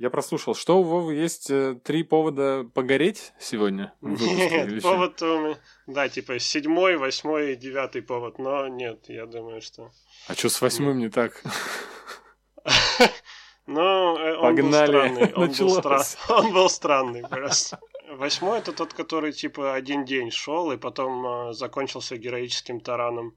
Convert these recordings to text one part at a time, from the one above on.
Я прослушал, что у Вовы есть э, три повода погореть сегодня? Нет, повод. Да, типа седьмой, восьмой и девятый повод, но нет, я думаю, что... А что с восьмым не так? Ну, э, он был Погнали. странный. Он был, Началось. стра- он был странный просто. Восьмой это тот, который типа один день шел и потом э, закончился героическим тараном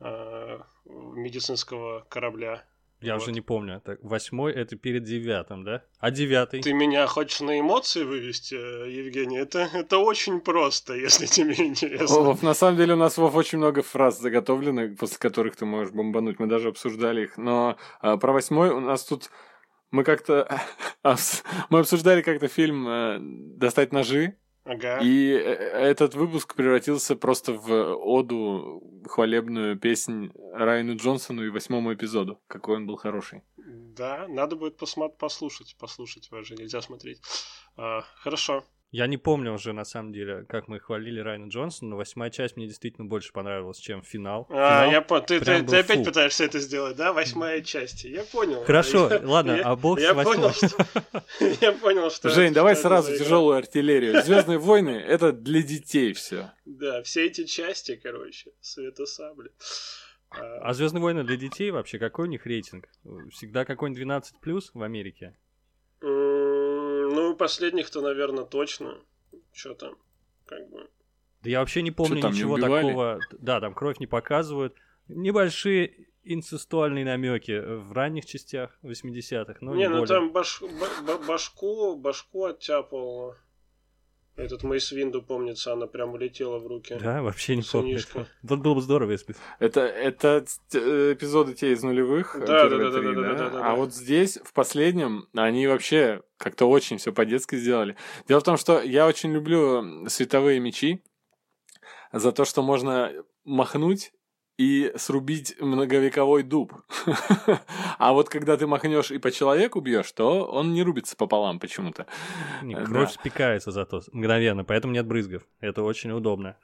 э, медицинского корабля. Я Вот. уже не помню. Так, восьмой это перед девятым, да? А девятый? Ты меня хочешь на эмоции вывести, э, Евгений? Это, это очень просто, если тебе интересно. Вов, на самом деле у нас, Вов, очень много фраз заготовленных, после которых ты можешь бомбануть. Мы даже обсуждали их. Но а, про восьмой у нас тут... Мы как-то... Мы обсуждали как-то фильм э, «Достать ножи», Ага. и э, этот выпуск превратился просто в оду, хвалебную песнь Райану Джонсону и восьмому эпизоду. Какой он был хороший. Да, надо будет посмотреть, послушать, послушать, уже нельзя смотреть. А, хорошо. Я не помню уже, на самом деле, как мы хвалили Райана Джонсона, но восьмая часть мне действительно больше понравилась, чем финал. А, Финал я по... Ты, ты, ты опять фу. пытаешься это сделать, да? Восьмая часть. Я понял. Хорошо, Я- ладно, я- а бог с я восьмой. понял, что... Я понял, что... Жень, давай сразу тяжелую артиллерию. Звездные войны это для детей все. Да, все эти части, короче, Света Сабли. А, А Звездные войны для детей вообще какой у них рейтинг? Всегда какой-нибудь 12 плюс в Америке? Ну, последних-то, наверное, точно. Что там? Как бы... Да я вообще не помню там, не ничего убивали? такого. Да, там кровь не показывают. Небольшие инцестуальные намеки в ранних частях 80-х, но не, не, ну более. там баш- ба- ба- башку, башку оттяпал. Этот Мейс Винду, помнится, она прям улетела в руки. Да, вообще не помню. Вот было бы здорово, если... Это, это э, эпизоды те из нулевых. э, Да, да, да, да, да, да, да, А вот здесь, в последнем, они вообще как-то очень все по-детски сделали. Дело в том, что я очень люблю световые мечи за то, что можно махнуть и срубить многовековой дуб. А вот когда ты махнешь и по человеку бьешь, то он не рубится пополам почему-то. Кровь да. спекается зато мгновенно, поэтому нет брызгов. Это очень удобно.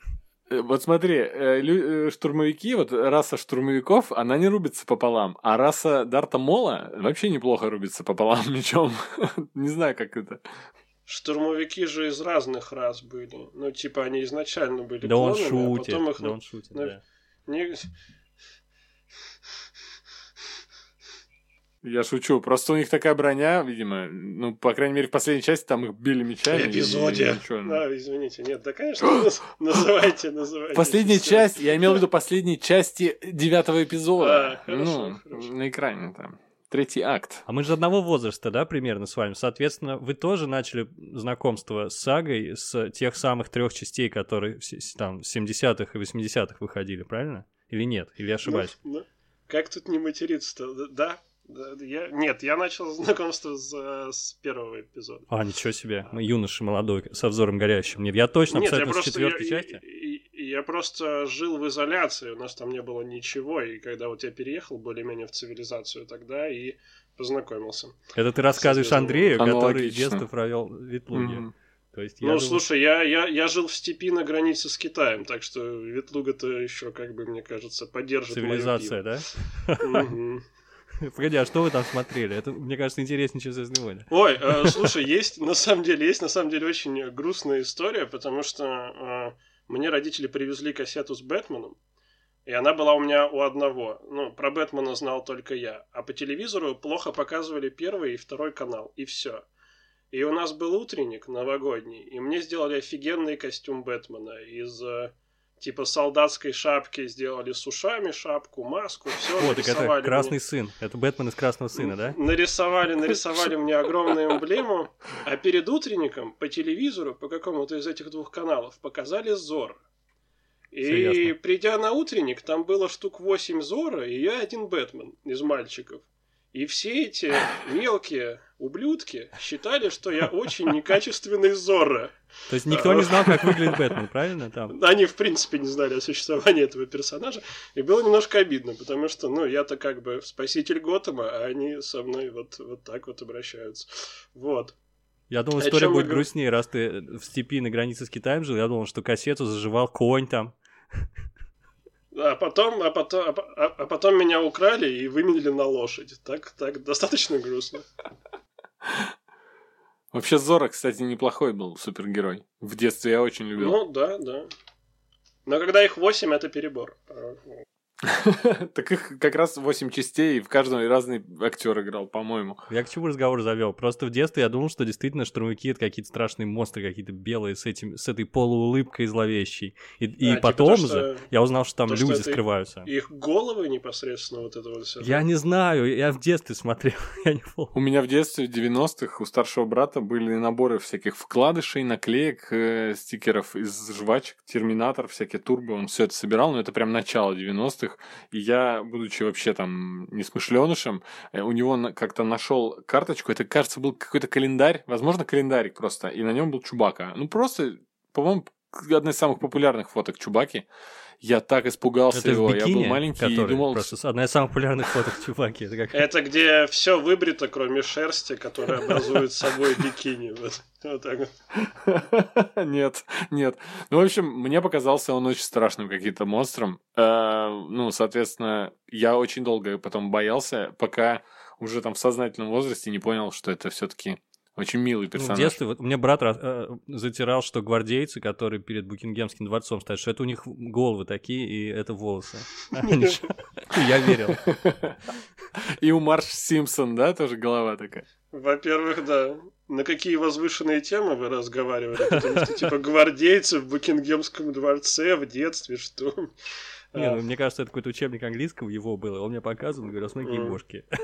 Э, Вот смотри, э, э, штурмовики, вот раса штурмовиков, она не рубится пополам, а раса Дарта Мола вообще неплохо рубится пополам мечом. Не знаю, как это. Штурмовики же из разных рас были. Ну, типа, они изначально были Да он клонами, а шутит, потом их... да он шутит, да. Не- Я шучу. Просто у них такая броня, видимо, ну, по крайней мере, в последней части там их били мечами. В и эпизоде. ничего, ну. Да, извините. Нет, да, конечно, наз- называйте, называйте. Последняя часть, я имел в виду последней части девятого эпизода. А, хорошо, ну, хорошо. на экране там. Третий акт. А мы же одного возраста, да, примерно с вами. Соответственно, вы тоже начали знакомство с сагой с тех самых трех частей, которые с- там в 70-х и 80-х выходили, правильно? Или нет? Или я ошибаюсь? Ну, ну, как тут не материться-то? Да? Да, я... Нет, я начал знакомство с, с первого эпизода. А, ничего себе. Мы юноша молодой, со взором горящим. Нет, я точно Нет, я абсолютно с просто, четвертой я, части. и- и- я просто жил в изоляции, у нас там не было ничего, и когда вот я переехал более-менее в цивилизацию тогда и познакомился. Это ты рассказываешь Андрею, который детство провел в Ветлуге. Мгм. То есть я ну, думаю- слушай, я, я, я жил в степи на границе с Китаем, так что Ветлуга-то еще, как бы, мне кажется, поддержит моё Цивилизация, да? Погоди, а что вы там смотрели? Это, мне кажется, интереснее, чем «Звездные войны». Ой, э, слушай, есть на самом деле, есть на самом деле очень грустная история, потому что э, мне родители привезли кассету с Бэтменом, и она была у меня у одного. Ну, про Бэтмена знал только я. А по телевизору плохо показывали первый и второй канал, и все. И у нас был утренник новогодний, и мне сделали офигенный костюм Бэтмена из э, типа солдатской шапки сделали с ушами шапку, маску, все так это «Красный сын». Это Бэтмен из «Красного сына», да? Нарисовали, нарисовали мне огромную эмблему, а перед утренником по телевизору, по какому-то из этих двух каналов, показали Зор. И Серьезно? придя на утренник, там было штук 8 Зора, и я один Бэтмен из мальчиков. И все эти мелкие ублюдки считали, что я очень некачественный Зорро. То есть никто не знал, как выглядит Бэтмен, правильно? Там. Они, в принципе, не знали о существовании этого персонажа. И было немножко обидно, потому что, ну, я-то как бы спаситель Готэма, а они со мной вот, вот так вот обращаются. Вот. Я думал, история будет грустнее, раз ты в степи на границе с Китаем жил. Я думал, что кассету заживал конь там. А потом, а потом, а, а- а потом меня украли и выменили на лошадь. Так, так достаточно грустно. Вообще Зора, кстати, неплохой был супергерой. В детстве я очень любил. Ну, да, да. Но когда их восемь, это перебор. Так их как раз 8 частей, и в каждом разный актер играл, по-моему. Я к чему разговор завел? Просто в детстве я думал, что действительно штурмовики это какие-то страшные монстры, какие-то белые с этим, с этой полуулыбкой зловещей. И, и А, типа потом то, же что- я узнал, что там то, что люди это скрываются. Их головы непосредственно вот это вот все. Я не знаю, я в детстве смотрел, я не помню. У меня в детстве, в 90-х, у старшего брата были наборы всяких вкладышей, наклеек, э, стикеров из жвачек, терминатор, всякие турбо, он все это собирал, но это прям начало 90-х. И я, будучи вообще там несмышленышем, э, у него как-то нашел карточку, это, кажется, был какой-то календарь, возможно, календарик просто, и на нем был Чубака. Ну, просто, по-моему, одна из самых популярных фоток Чубаки. Я так испугался Это его, в бикини, я был маленький и думал, просто одна из самых популярных фоток чуваки. Это как... Это где все выбрито, кроме шерсти, которая образует собой бикини. Вот, вот так вот. Нет, нет. Ну, в общем, мне показался он очень страшным каким-то монстром. Э, Ну, соответственно, я очень долго потом боялся, пока уже там в сознательном возрасте не понял, что это все-таки очень милый Ну, в персонаж. детстве вот мне брат э, затирал, что гвардейцы, которые перед Букингемским дворцом стоят, что это у них головы такие, и это волосы. А Я верил. И у Марш Симпсон, да, тоже голова такая. Во-первых, да. На какие возвышенные темы вы разговаривали? Потому что, типа, гвардейцы в Букингемском дворце в детстве, что... Не, А, ну, мне кажется, это какой-то учебник английского его было. Он мне показывал, говорил, смотри, Мгм. бошки.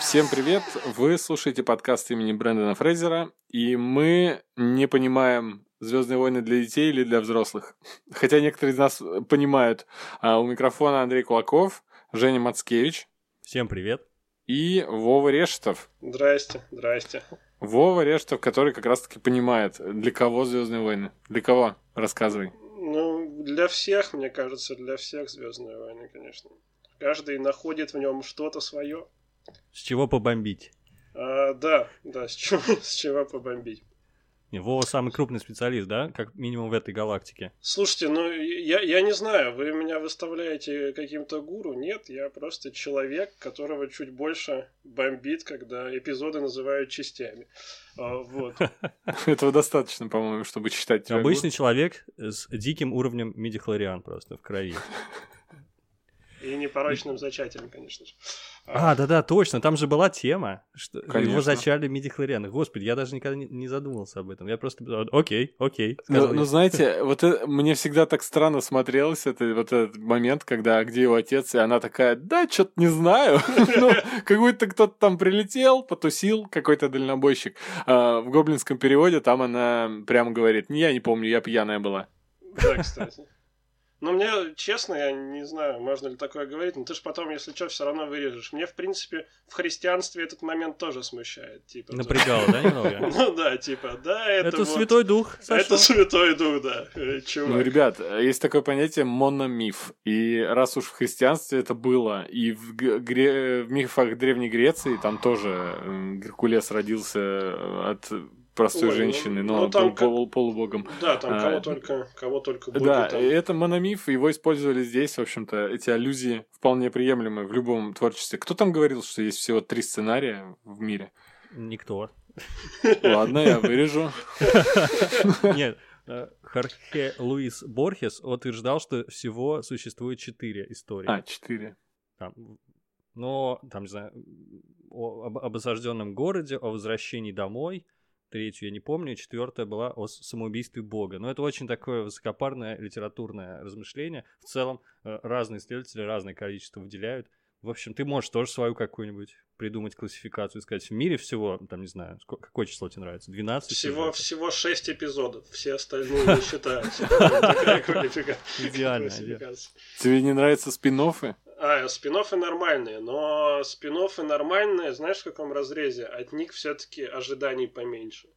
Всем привет! Вы слушаете подкаст имени Брэндона Фрейзера, и мы не понимаем, Звездные войны для детей или для взрослых. Хотя некоторые из нас понимают. А у микрофона Андрей Кулаков, Женя Мацкевич Всем привет. и Вова Решетов. Здрасте, здрасте. Вова Решетов, который как раз-таки понимает, для кого Звездные войны. Для кого? Рассказывай. Ну, для всех, мне кажется, для всех Звездные войны, конечно. Каждый находит в нем что-то свое. С чего побомбить? А, да, да, с чего, с чего побомбить. Не, Вова самый крупный специалист, да? Как минимум в этой галактике. Слушайте, ну я, я не знаю, вы меня выставляете каким-то гуру? Нет, я просто человек, которого чуть больше бомбит, когда эпизоды называют частями. А, вот. Этого достаточно, по-моему, чтобы читать. Обычный человек с диким уровнем мидихлориан просто в крови. И непорочным зачатием, конечно же. А, да-да, точно, там же была тема, что Конечно. его зачали мидихлорианы. Господи, я даже никогда не, задумывался об этом. Я просто, окей, окей. Ну, ну, знаете, вот это- мне всегда так странно смотрелось это, вот этот момент, когда где его отец, и она такая, да, что-то не знаю. Ну, как будто кто-то там прилетел, потусил, какой-то дальнобойщик. А в гоблинском переводе там она прямо говорит, не, я не помню, я пьяная была. Да, кстати. Ну, мне, честно, я не знаю, можно ли такое говорить, но ты же потом, если что, все равно вырежешь. Мне, в принципе, в христианстве этот момент тоже смущает. Типа, Напрягало, да, немного? Ну да, типа, да, это, Это Святой Дух. Это Святой Дух, да, э, чувак. Ну, ребят, есть такое понятие мономиф. И раз уж в христианстве это было, и в, в мифах Древней Греции там тоже Геркулес родился э, от простой Ой, ну, женщины, ну, но там был полу- полубогом. Да, там А, кого только, кого только боги Да, там. это мономиф, его использовали здесь, в общем-то, эти аллюзии вполне приемлемы в любом творчестве. Кто там говорил, что есть всего три сценария в мире? Никто. Ладно, я вырежу. Нет, э, Хорхе Луис Борхес утверждал, что всего существует четыре истории. А, четыре. Но, там, не знаю, о, об, об осажденном городе, о возвращении домой. Третью я не помню, четвертая была о самоубийстве Бога. Но это очень такое высокопарное литературное размышление. В целом, э, разные исследователи разное количество выделяют. В общем, ты можешь тоже свою какую-нибудь придумать классификацию и сказать, в мире всего, там, не знаю, ско- какое число тебе нравится? 12? Всего, сюжетов? всего шесть эпизодов, все остальные не считаются. Идеально. Тебе не нравятся спин -оффы? А, спин нормальные, но спин нормальные, знаешь, в каком разрезе? От них все-таки ожиданий поменьше.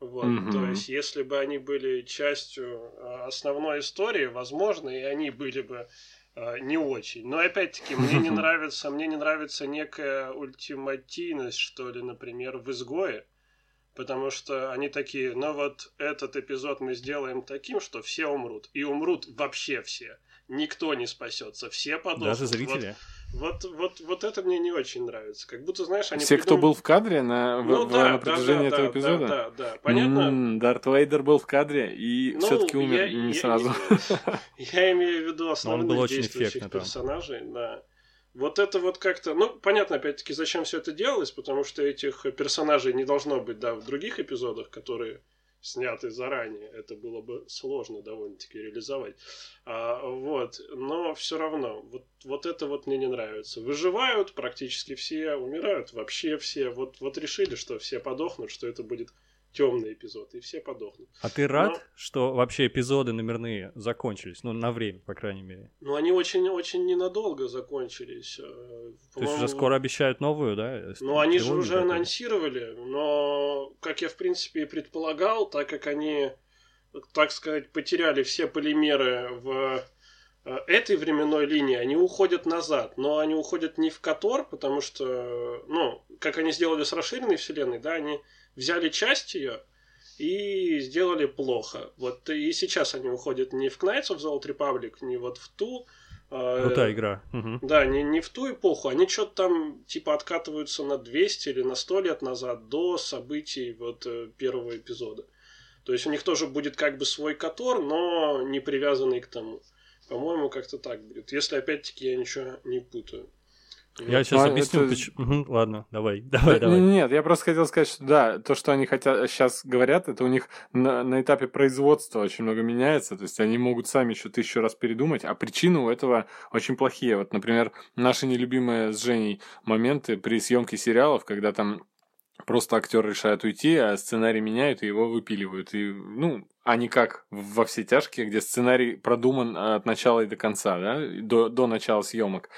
Вот, Мгм. то есть, если бы они были частью а, основной истории, возможно, и они были бы а, не очень. Но опять-таки, мне не нравится, мне не нравится некая ультимативность, что ли, например, в изгое. Потому что они такие, ну вот этот эпизод мы сделаем таким, что все умрут. И умрут вообще все. Никто не спасется, все подохнут. Даже зрители? Вот, вот, вот, вот это мне не очень нравится. Как будто, знаешь, они Все, кто был в кадре на, Ну в- да, на протяжении да, этого да, эпизода? Да, да, да. Понятно? М, Дарт Вейдер был в кадре и Ну, все-таки умер я- не я- сразу. Я имею в виду основных был очень действующих эффектно там. персонажей, да. Вот это вот как-то... Ну, понятно, опять-таки, зачем все это делалось, потому что этих персонажей не должно быть, да, в других эпизодах, которые сняты заранее. Это было бы сложно довольно-таки реализовать. А, вот. Но все равно, вот, вот это вот мне не нравится. Выживают практически все, умирают вообще все. Вот, вот решили, что все подохнут, что это будет темный эпизод, и все подохнут. А ты рад, Ну- что вообще эпизоды номерные закончились? Ну, на время, по крайней мере. Ну, они очень-очень ненадолго закончились. э, То есть уже скоро обещают новую, да? Ну, они же уже какую-то? анонсировали, но, как я, в принципе, и предполагал, так как они, так сказать, потеряли все полимеры в э, этой временной линии, они уходят назад. Но они уходят не в Котор, потому что, ну, как они сделали с расширенной вселенной, да, они взяли часть ее и сделали плохо. Вот и сейчас они уходят не в Knights of the Old Republic, не вот в ту. э, Крутая игра. Мгм. да, не, не в ту эпоху, они что-то там типа откатываются на 200 или на 100 лет назад до событий вот э, первого эпизода. То есть у них тоже будет как бы свой Котор, но не привязанный к тому. По-моему, как-то так будет. Если опять-таки я ничего не путаю. Я сейчас Ну, объясню, это- почему. Мгм, Ладно, давай, давай, Да, давай. Нет, я просто хотел сказать, что да, то, что они хотят сейчас говорят, это у них на, на этапе производства очень много меняется. То есть они могут сами еще тысячу раз передумать, а причины у этого очень плохие. Вот, например, наши нелюбимые с Женей моменты при съемке сериалов, когда там просто актер решает уйти, а сценарий меняют и его выпиливают. И, ну, а не как во все тяжкие, где сценарий продуман от начала и до конца, да, до, до начала съемок.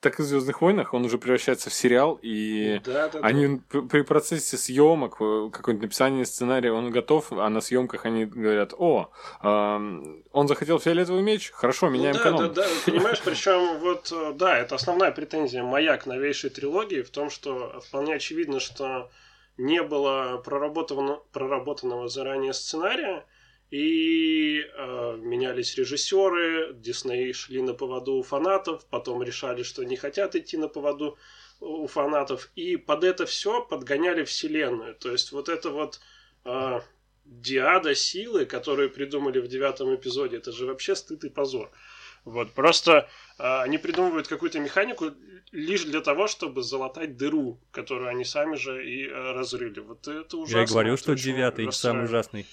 Так и в Звездных войнах он уже превращается в сериал, и Да, да, да. они п- при процессе съемок, э, какое-нибудь написание сценария, он готов, а на съемках они говорят, о, ам, он захотел фиолетовый меч, хорошо, Ну меняем да, канон. да, да, понимаешь, причем вот, э, да, это основная претензия моя к новейшей трилогии в том, что вполне очевидно, что не было проработанного, проработанного заранее сценария, и э, менялись режиссеры, Дисней шли на поводу у фанатов, потом решали, что не хотят идти на поводу у фанатов, и под это все подгоняли вселенную. То есть вот это вот э, диада силы, которую придумали в девятом эпизоде, это же вообще стыд и позор. Вот, просто а, они придумывают какую-то механику лишь для того, чтобы залатать дыру, которую они сами же и э, разрыли. Вот это ужасно. Я и говорю, это что девятый самый ужасный.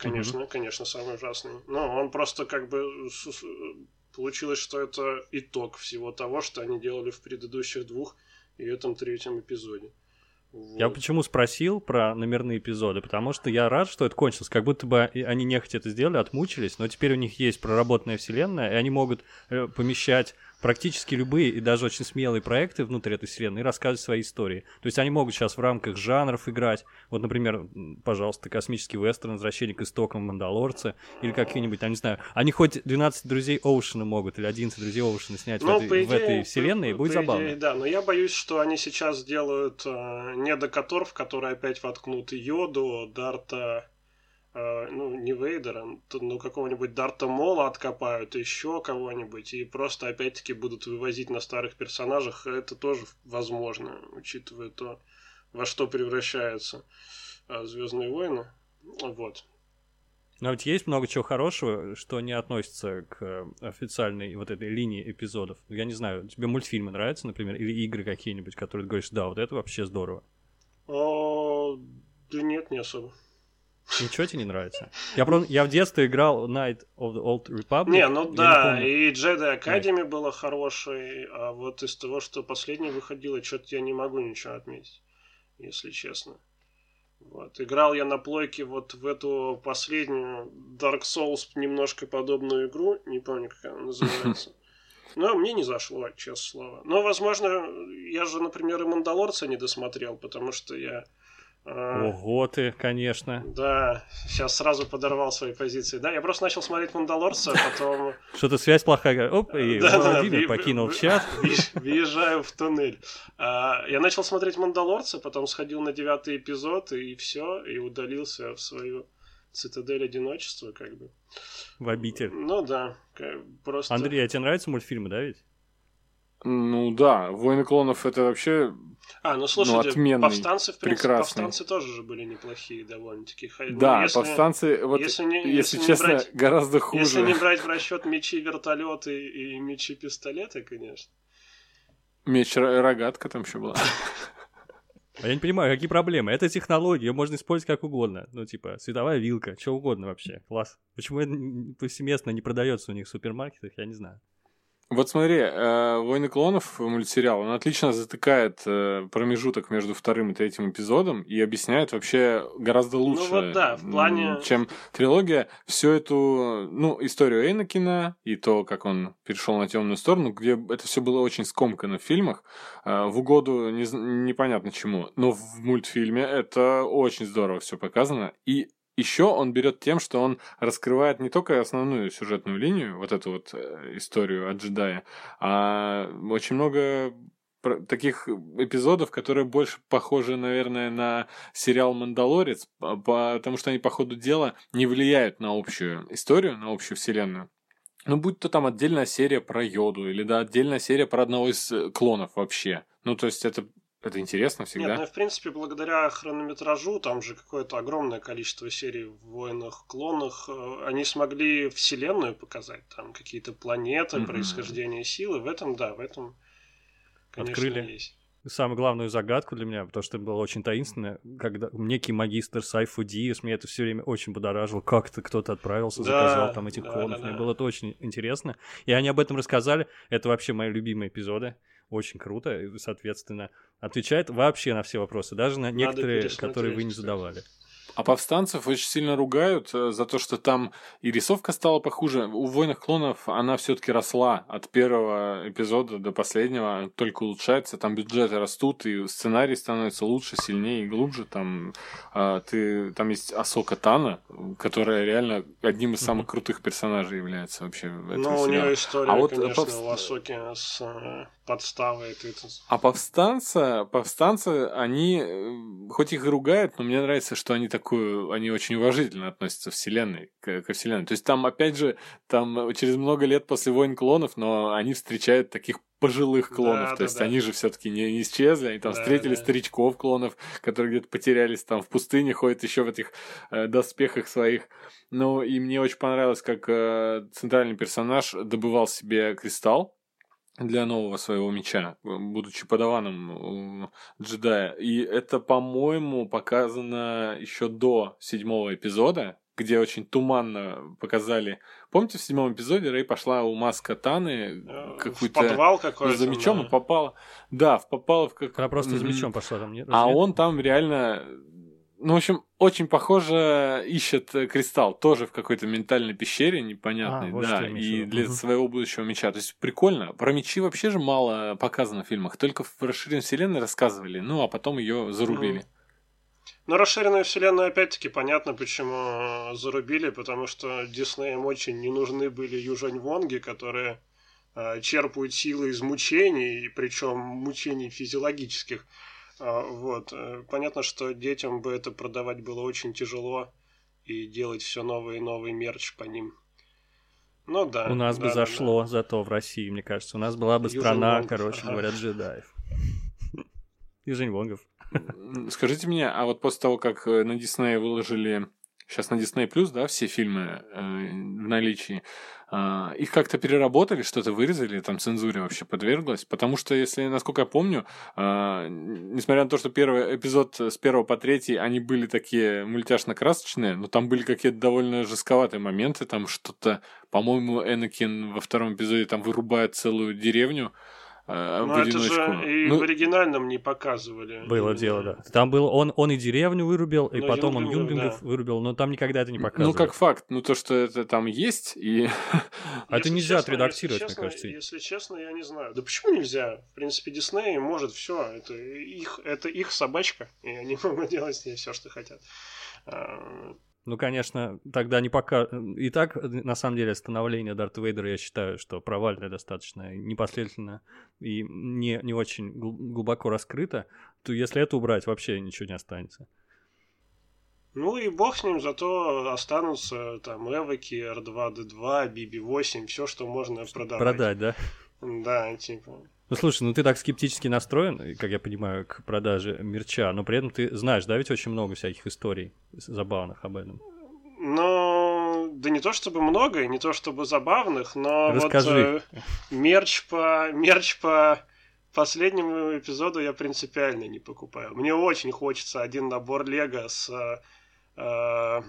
Конечно, конечно, самый ужасный. Но он просто как бы получилось, что это итог всего того, что они делали в предыдущих двух и этом третьем эпизоде. Я Вот. почему спросил про номерные эпизоды? Потому что я рад, что это кончилось. Как будто бы они нехотя это сделали, отмучились, но теперь у них есть проработанная вселенная, и они могут э, помещать практически любые и даже очень смелые проекты внутрь этой вселенной и рассказывать свои истории. То есть они могут сейчас в рамках жанров играть. Вот, например, пожалуйста, космический вестерн, возвращение к истокам Мандалорца, или какие-нибудь, там, не знаю, они хоть 12 друзей Оушена могут, или 11 друзей Оушена снять в, Ну, этой, по в идее, этой вселенной, и по- будет по забавно. идее, да, но я боюсь, что они сейчас делают э, не Докатор, в который опять воткнут Йоду, Дарта, ну, не Вейдера, т- ну, какого-нибудь Дарта Мола откопают, еще кого-нибудь, и просто опять-таки будут вывозить на старых персонажах. Это тоже возможно, учитывая то, во что превращаются Звездные войны. Вот. Но ведь есть много чего хорошего, что не относится к э, официальной вот этой линии эпизодов. Я не знаю, тебе мультфильмы нравятся, например, или игры какие-нибудь, которые ты говоришь, да, вот это вообще здорово. О, да нет, не особо. Ничего тебе не нравится? Я, про... я в детстве играл Night of the Old Republic. Не, ну да, помню. и Jedi Academy было хорошей, а вот из того, что последнее выходило, что-то я не могу ничего отметить, если честно. Вот. Играл я на плойке вот в эту последнюю Dark Souls немножко подобную игру, не помню, как она называется. Но мне не зашло, честное слово. Но, возможно, я же, например, и Мандалорца не досмотрел, потому что я Ого ты, конечно. Да, сейчас сразу подорвал свои позиции. Да, я просто начал смотреть «Мандалорца», а потом... Что-то связь плохая. Оп, и Владимир покинул чат. Въезжаю в туннель. А, Я начал смотреть «Мандалорца», потом сходил на девятый эпизод, и все, и удалился в свою цитадель одиночества, как бы. В обитель. Ну да, просто... Андрей, а тебе нравятся мультфильмы, да ведь? Ну да, «Войны клонов» это вообще... А, ну слушайте, отменный, повстанцы, в принципе, прекрасный. повстанцы тоже же были неплохие довольно-таки. Ну, Да, если- повстанцы, вот если не- если, если не честно, брать- гораздо хуже. Если не брать в расчет мечи, вертолеты и мечи, пистолеты, конечно. Меч ро- рогатка там еще была. А я не понимаю, какие проблемы? Это технология, ее можно использовать как угодно. Ну, типа, световая вилка, что угодно вообще. Класс. Почему это повсеместно не продается у них в супермаркетах, я не знаю. Вот смотри, э, «Войны клонов» мультсериал, он отлично затыкает э, промежуток между вторым и третьим эпизодом и объясняет вообще гораздо лучше, Ну вот да, в плане- чем трилогия, всю эту, ну, историю Эйнакина и то, как он перешел на темную сторону, где это все было очень скомкано в фильмах, э, в угоду не, непонятно чему, но в мультфильме это очень здорово все показано, и еще он берет тем, что он раскрывает не только основную сюжетную линию, вот эту вот э, историю о джедае, а очень много таких эпизодов, которые больше похожи, наверное, на сериал «Мандалорец», по- потому что они по ходу дела не влияют на общую историю, на общую вселенную. Ну, будь то там отдельная серия про Йоду, или да, отдельная серия про одного из э, клонов вообще. Ну, то есть это, это интересно всегда. Нет, ну и в принципе, благодаря хронометражу, там же какое-то огромное количество серий в «Войнах», «Клонах», э, они смогли вселенную показать, там какие-то планеты, Мгм. происхождение силы. В этом, да, в этом, конечно, Открыли. есть. Самую главную загадку для меня, потому что это было очень таинственно, когда некий магистр Сайфу Диас, мне это все время очень будоражило, как это кто-то отправился, Да, заказал там этих да, клонов, да, мне да. было это очень интересно. И они об этом рассказали, это вообще мои любимые эпизоды, очень круто, и, соответственно, отвечает вообще на все вопросы, даже на некоторые, пересмотреть, которые вы не задавали. А повстанцев очень сильно ругают э, за то, что там и рисовка стала похуже. У «Войнах клонов» она все-таки росла от первого эпизода до последнего, только улучшается. Там бюджеты растут, и сценарий становится лучше, сильнее и глубже. Там, а, ты, там есть Асока Тана, которая реально одним из самых крутых персонажей является вообще Ну, у нее история, А вот конечно, повст- у Асоки с э, подставой. Ты А повстанца, повстанцы, они, э, хоть их и ругают, но мне нравится, что они такую, они очень уважительно относятся вселенной, к, ко вселенной. То есть там, опять же, там через много лет после войн клонов, но они встречают таких пожилых клонов. Да, То да, есть да. они же все-таки не, не исчезли, они там Да, встретили да. старичков клонов, которые где-то потерялись там в пустыне, ходят еще в этих э, доспехах своих. Ну, и мне очень понравилось, как э, центральный персонаж добывал себе кристалл для нового своего меча, э, будучи подаваном у джедая. И это, по-моему, показано еще до седьмого эпизода, где очень туманно показали. Помните, в седьмом эпизоде Рэй пошла у маска Таны э, В какую-то подвал какой-то. за мечом да. и попала. Да, попала в как. Она просто за мечом пошла там, нет? А он там реально, ну, в общем, очень похоже ищет э, кристалл, тоже в какой-то ментальной пещере непонятной, А, вот да, и для Мгм. своего будущего меча. То есть прикольно. Про мечи вообще же мало показано в фильмах, только в расширенной вселенной рассказывали, ну, а потом ее зарубили. Но расширенную вселенную, опять-таки, понятно, почему э, зарубили, потому что Диснеям очень не нужны были Южань Вонги, которые э, черпают силы из мучений, причем мучений физиологических. А, Вот. э, Понятно, что детям бы это продавать было очень тяжело и делать все новый и новый мерч по ним. Ну да. У нас да, бы да, да. зашло зато в России, мне кажется. У нас была бы Южин страна, Вонгов, короче ага. говоря, джедаев. Южень Вонгов. Скажите мне, а вот после того, как э, на Дисней выложили, сейчас на Disney Плюс, да, все фильмы э, в наличии, а, их как-то переработали, что-то вырезали, там цензуре вообще подверглась? Потому что, если, насколько я помню, а, несмотря на то, что первый эпизод с первого по третий, они были такие мультяшно-красочные, но там были какие-то довольно жестковатые моменты, там что-то, по-моему, Энакин во втором эпизоде там вырубает целую деревню, в Ну, это одиночку. же и Ну, в оригинальном не показывали. Было дело, да. Там был он, он и деревню вырубил, и Ну, потом он Юнглингов, Юнглингов да. вырубил, но там никогда это не показывали. ну, как факт, ну то, что это там есть, и А это нельзя честно- отредактировать, если мне честно, кажется. Если честно, я не знаю. Да почему нельзя? В принципе, Дисней может все. Это их, это их собачка, и они могут делать с ней все, что хотят. Ну, конечно, тогда не пока... И так, на самом деле, становление Дарта Вейдера, я считаю, что провальное достаточно, непоследовательно и не, не очень гл- глубоко раскрыто, то если это убрать, вообще ничего не останется. Ну и бог с ним, зато останутся там Эвоки, R2D2, BB8, все, что можно продавать. Продать, да? Да, типа. Ну, слушай, ну ты так скептически настроен, как я понимаю, к продаже мерча, но при этом ты знаешь, да, ведь очень много всяких историй забавных об этом. Ну, да не то чтобы много, не то чтобы забавных, но Расскажи. вот э, мерч по мерч по последнему эпизоду я принципиально не покупаю. Мне очень хочется один набор Лего с э,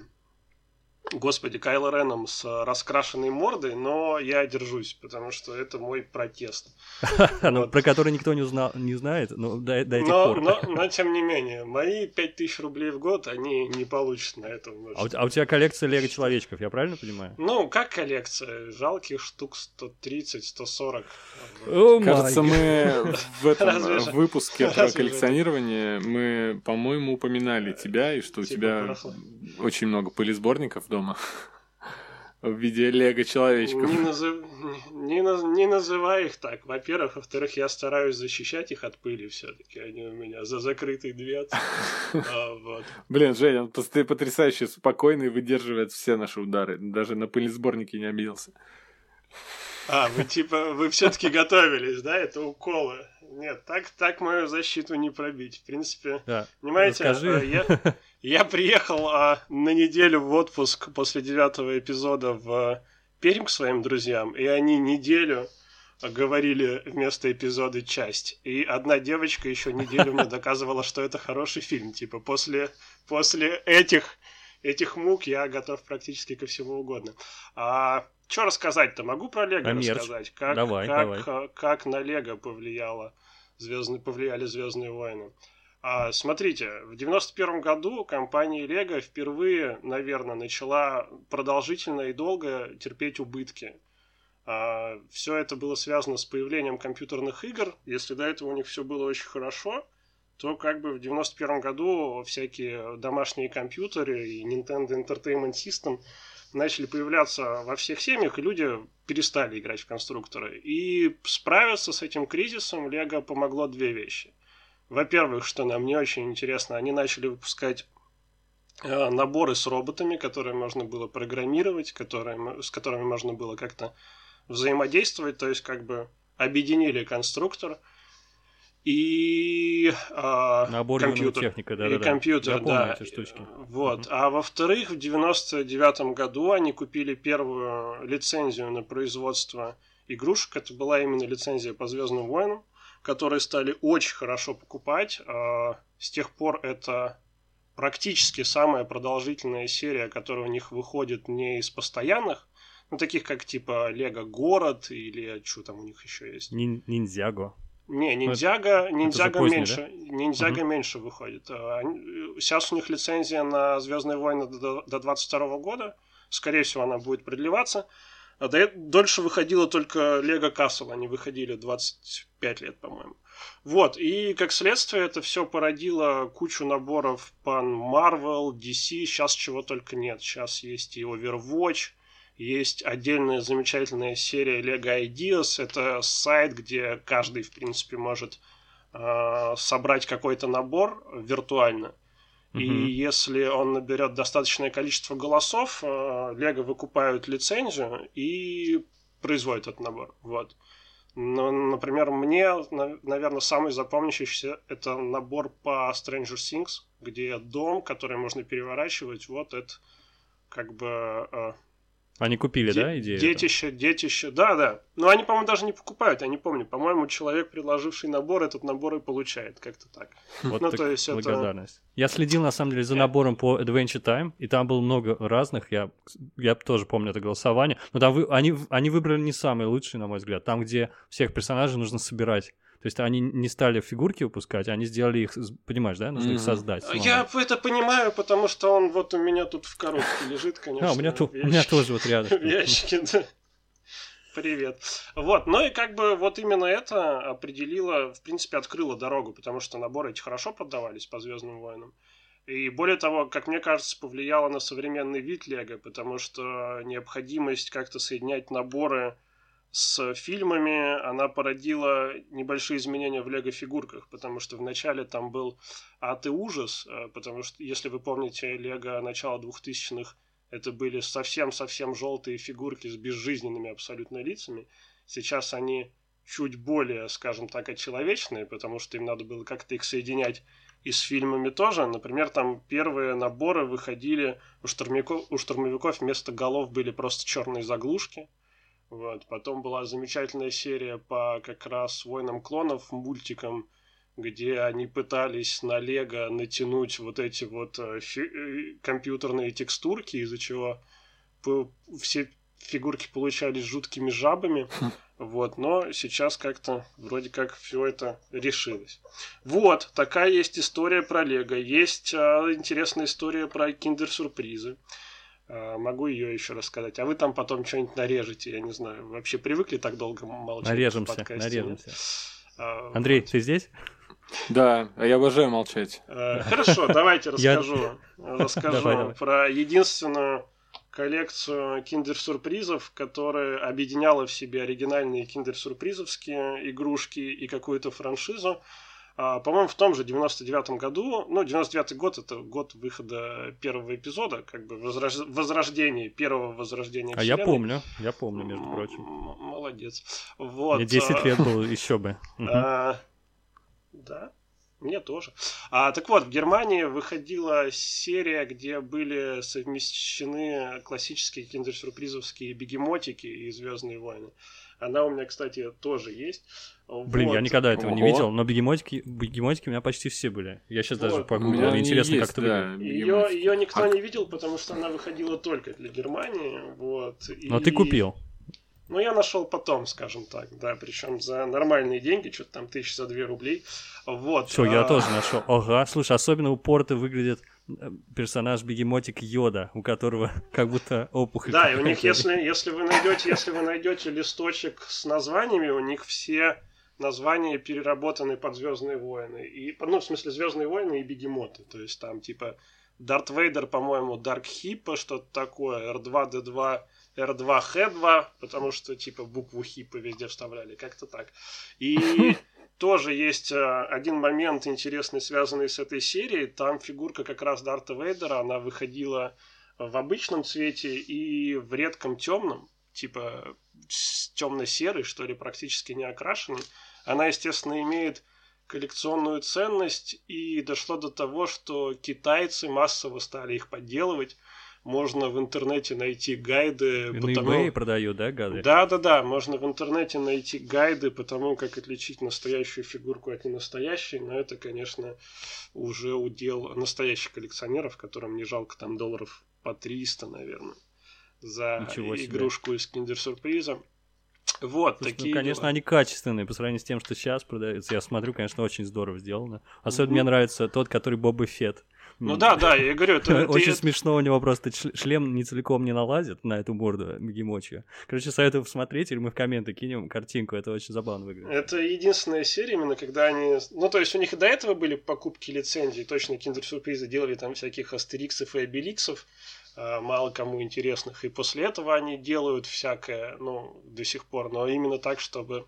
Господи, Кайло Реном с раскрашенной мордой, но я держусь, потому что это мой протест. Ну, про который никто не, знает, но до, этих Но, пор. но, тем не менее, мои 5000 рублей в год, они не получат на это. А, у, а у тебя коллекция лего-человечков, я правильно понимаю? Ну, как коллекция? Жалких штук 130-140. О, кажется, мы в этом э, выпуске про коллекционирование мы, по-моему, упоминали тебя, и что у тебя очень много пылесборников дома в виде лего-человечков. Не, назыв- не наз- не называй их так. Во-первых. Во-вторых, я стараюсь защищать их от пыли все-таки. Они у меня за закрытой дверцей. А. Блин, Женя, он пост- потрясающе спокойный, выдерживает все наши удары. Даже на пылесборнике не обиделся. А, вы типа, вы все-таки готовились, да? Это уколы. Нет, так, так мою защиту не пробить. В принципе, Да. понимаете, Расскажи. э, я, я приехал а, на неделю в отпуск после девятого эпизода в Пермь к своим друзьям, и они неделю говорили вместо эпизода часть. И одна девочка еще неделю мне доказывала, что это хороший фильм. Типа, после, после этих, этих мук я готов практически ко всему угодно. А что рассказать-то? Могу про Лего А мерч? рассказать? Как, Давай, как, давай. а, как на Лего повлияло звездные, повлияли Звездные войны. А, смотрите, в 91 году компания Lego впервые, наверное, начала продолжительно и долго терпеть убытки. все это было связано с появлением компьютерных игр. Если до этого у них все было очень хорошо, то как бы в 91 году всякие домашние компьютеры и Nintendo Entertainment System начали появляться во всех семьях, и люди перестали играть в конструкторы. И справиться с этим кризисом Лего помогло две вещи. Во-первых, что нам не очень интересно, они начали выпускать э, наборы с роботами, которые можно было программировать, которые, с которыми можно было как-то взаимодействовать, то есть как бы объединили конструктор и э, Набор компьютер. техника, да, и да, да. компьютер, помню да. эти штучки. Вот. А во-вторых, в 99 году они купили первую лицензию на производство игрушек. Это была именно лицензия по Звездным войнам, которые стали очень хорошо покупать. А, С тех пор это практически самая продолжительная серия, которая у них выходит не из постоянных, ну, таких как типа Лего Город или что там у них еще есть. Нин- Ниндзяго. Не, ниндзяга, ниндзяга поздний, меньше. Ниндзяга меньше выходит. А, они- Сейчас у них лицензия на Звездные войны до, до 22 года. Скорее всего, она будет продлеваться. А до дольше выходило только Лего Касл. Они выходили 25 лет, по-моему. Вот, и как следствие это все породило кучу наборов пан Marvel, DC, сейчас чего только нет. Сейчас есть и Overwatch, есть отдельная замечательная серия Lego Ideas. Это сайт, где каждый, в принципе, может э, собрать какой-то набор виртуально. И Мгм. если он наберет достаточное количество голосов, э, Лего выкупают лицензию и производят этот набор. Вот. Но, например, мне, наверное, самый запомнящийся это набор по Stranger Things, где дом, который можно переворачивать, вот это как бы э, Они купили, Де- да, идею? Детище, детище, да, да. Но они, по-моему, даже не покупают, я не помню. По-моему, человек, предложивший набор, этот набор и получает, как-то так. Вот Ну, так то есть это- благодарность. Я следил, на самом деле, за набором по Adventure Time, и там было много разных, я, я тоже помню это голосование, но там вы, они, они выбрали не самые лучшие, на мой взгляд, там, где всех персонажей нужно собирать. То есть они не стали фигурки выпускать, они сделали их, понимаешь, да, нужно их Мгм. создать. самому. Я это понимаю, потому что он вот у меня тут в коробке лежит, конечно. А, у меня, ту- у меня тоже вот рядом. В ящике, да. Привет. Вот, ну и как бы вот именно это определило, в принципе, открыло дорогу, потому что наборы эти хорошо продавались по Звездным войнам. И более того, как мне кажется, повлияло на современный вид Лего, потому что необходимость как-то соединять наборы с фильмами, она породила небольшие изменения в лего-фигурках, потому что вначале там был ад и ужас, э, потому что, если вы помните, лего начала 2000-х, это были совсем-совсем желтые фигурки с безжизненными абсолютно лицами. Сейчас они чуть более, скажем так, очеловечные, потому что им надо было как-то их соединять и с фильмами тоже. Например, там первые наборы выходили, у штурмовиков, у штурмовиков вместо голов были просто черные заглушки. Вот. Потом была замечательная серия по как раз «Войнам клонов», мультикам, где они пытались на Лего натянуть вот эти вот э, фи- э, компьютерные текстурки, из-за чего все фигурки получались жуткими жабами. Вот, но сейчас как-то вроде как все это решилось. Вот, такая есть история про Лего. Есть а, интересная история про киндер-сюрпризы. А, могу ее еще рассказать. А вы там потом что-нибудь нарежете, я не знаю. Вообще привыкли так долго молчать? в Нарежемся, подкасте, нарежемся. нет? А, Андрей, ты здесь? Да, а я обожаю молчать. Э, Хорошо, давайте Я- расскажу. Расскажу про единственную коллекцию киндер-сюрпризов, которая объединяла в себе оригинальные киндер-сюрпризовские игрушки и какую-то франшизу. А, По-моему, в том же 99-м году, ну, 99-й год это год выхода первого эпизода, как бы возрож- возрождение, первого возрождения А я вселенной. помню, я помню, между прочим. Молодец. Вот. Мне 10 а, лет было, еще бы. А, да, мне тоже. А, так вот, в Германии выходила серия, где были совмещены классические киндер-сюрпризовские бегемотики и Звездные войны. Она у меня, кстати, тоже есть. Блин, Вот. я никогда этого не Ого. видел, но бегемотики, бегемотики у меня почти все были. Я сейчас даже Вот. Меня погуглил. они Интересно, есть, как это да. Ее, ее никто А- не видел, потому что она выходила только для Германии. Вот. Но И- ты купил. Ну, я нашел потом, скажем так, да, причем за нормальные деньги, что-то там тысяч за две рублей. Вот. Все, я а, тоже нашел. Ага, слушай, особенно у Порта выглядит э, персонаж бегемотик Йода, у которого как будто опухоль. Да, и у них, если, если вы найдете, если вы найдете листочек с названиями, у них все названия переработаны под Звездные войны. И, ну, в смысле, Звездные войны и бегемоты. То есть там типа Дарт Вейдер, по-моему, Дарк Хиппа, что-то такое, R2D2, R2 H2, потому что типа букву Хиппа везде вставляли, как-то так. И тоже есть э, один момент интересный, связанный с этой серией. Там фигурка как раз Дарта Вейдера, она выходила в обычном цвете и в редком темном, типа темно-серый, что ли, практически не окрашенный. Она, естественно, имеет коллекционную ценность, и дошло до того, что китайцы массово стали их подделывать. Можно в интернете найти гайды. На по тому- eBay продают, да, гады? да, да, да, можно в интернете найти гайды по тому, как отличить настоящую фигурку от ненастоящей, но это, конечно, уже удел настоящих коллекционеров, которым не жалко там долларов по 300, наверное, за игрушку из киндер-сюрприза. Вот, Слушай, ну, такие конечно, дела. они качественные по сравнению с тем, что сейчас продается. Я смотрю, конечно, очень здорово сделано. Особенно Мгм. мне нравится тот, который Боба Фетт. Ну да, да, я говорю, это, Очень смешно, у него просто шлем не целиком не налазит на эту морду бегемотью. Короче, советую посмотреть, или мы в комменты кинем картинку, это очень забавно выглядит. Это единственная серия, именно когда они... Ну, то есть у них и до этого были покупки лицензий, точно киндер-сюрпризы делали там всяких астериксов и обеликсов, а, мало кому интересных. И после этого они делают всякое, ну, до сих пор. Но именно так, чтобы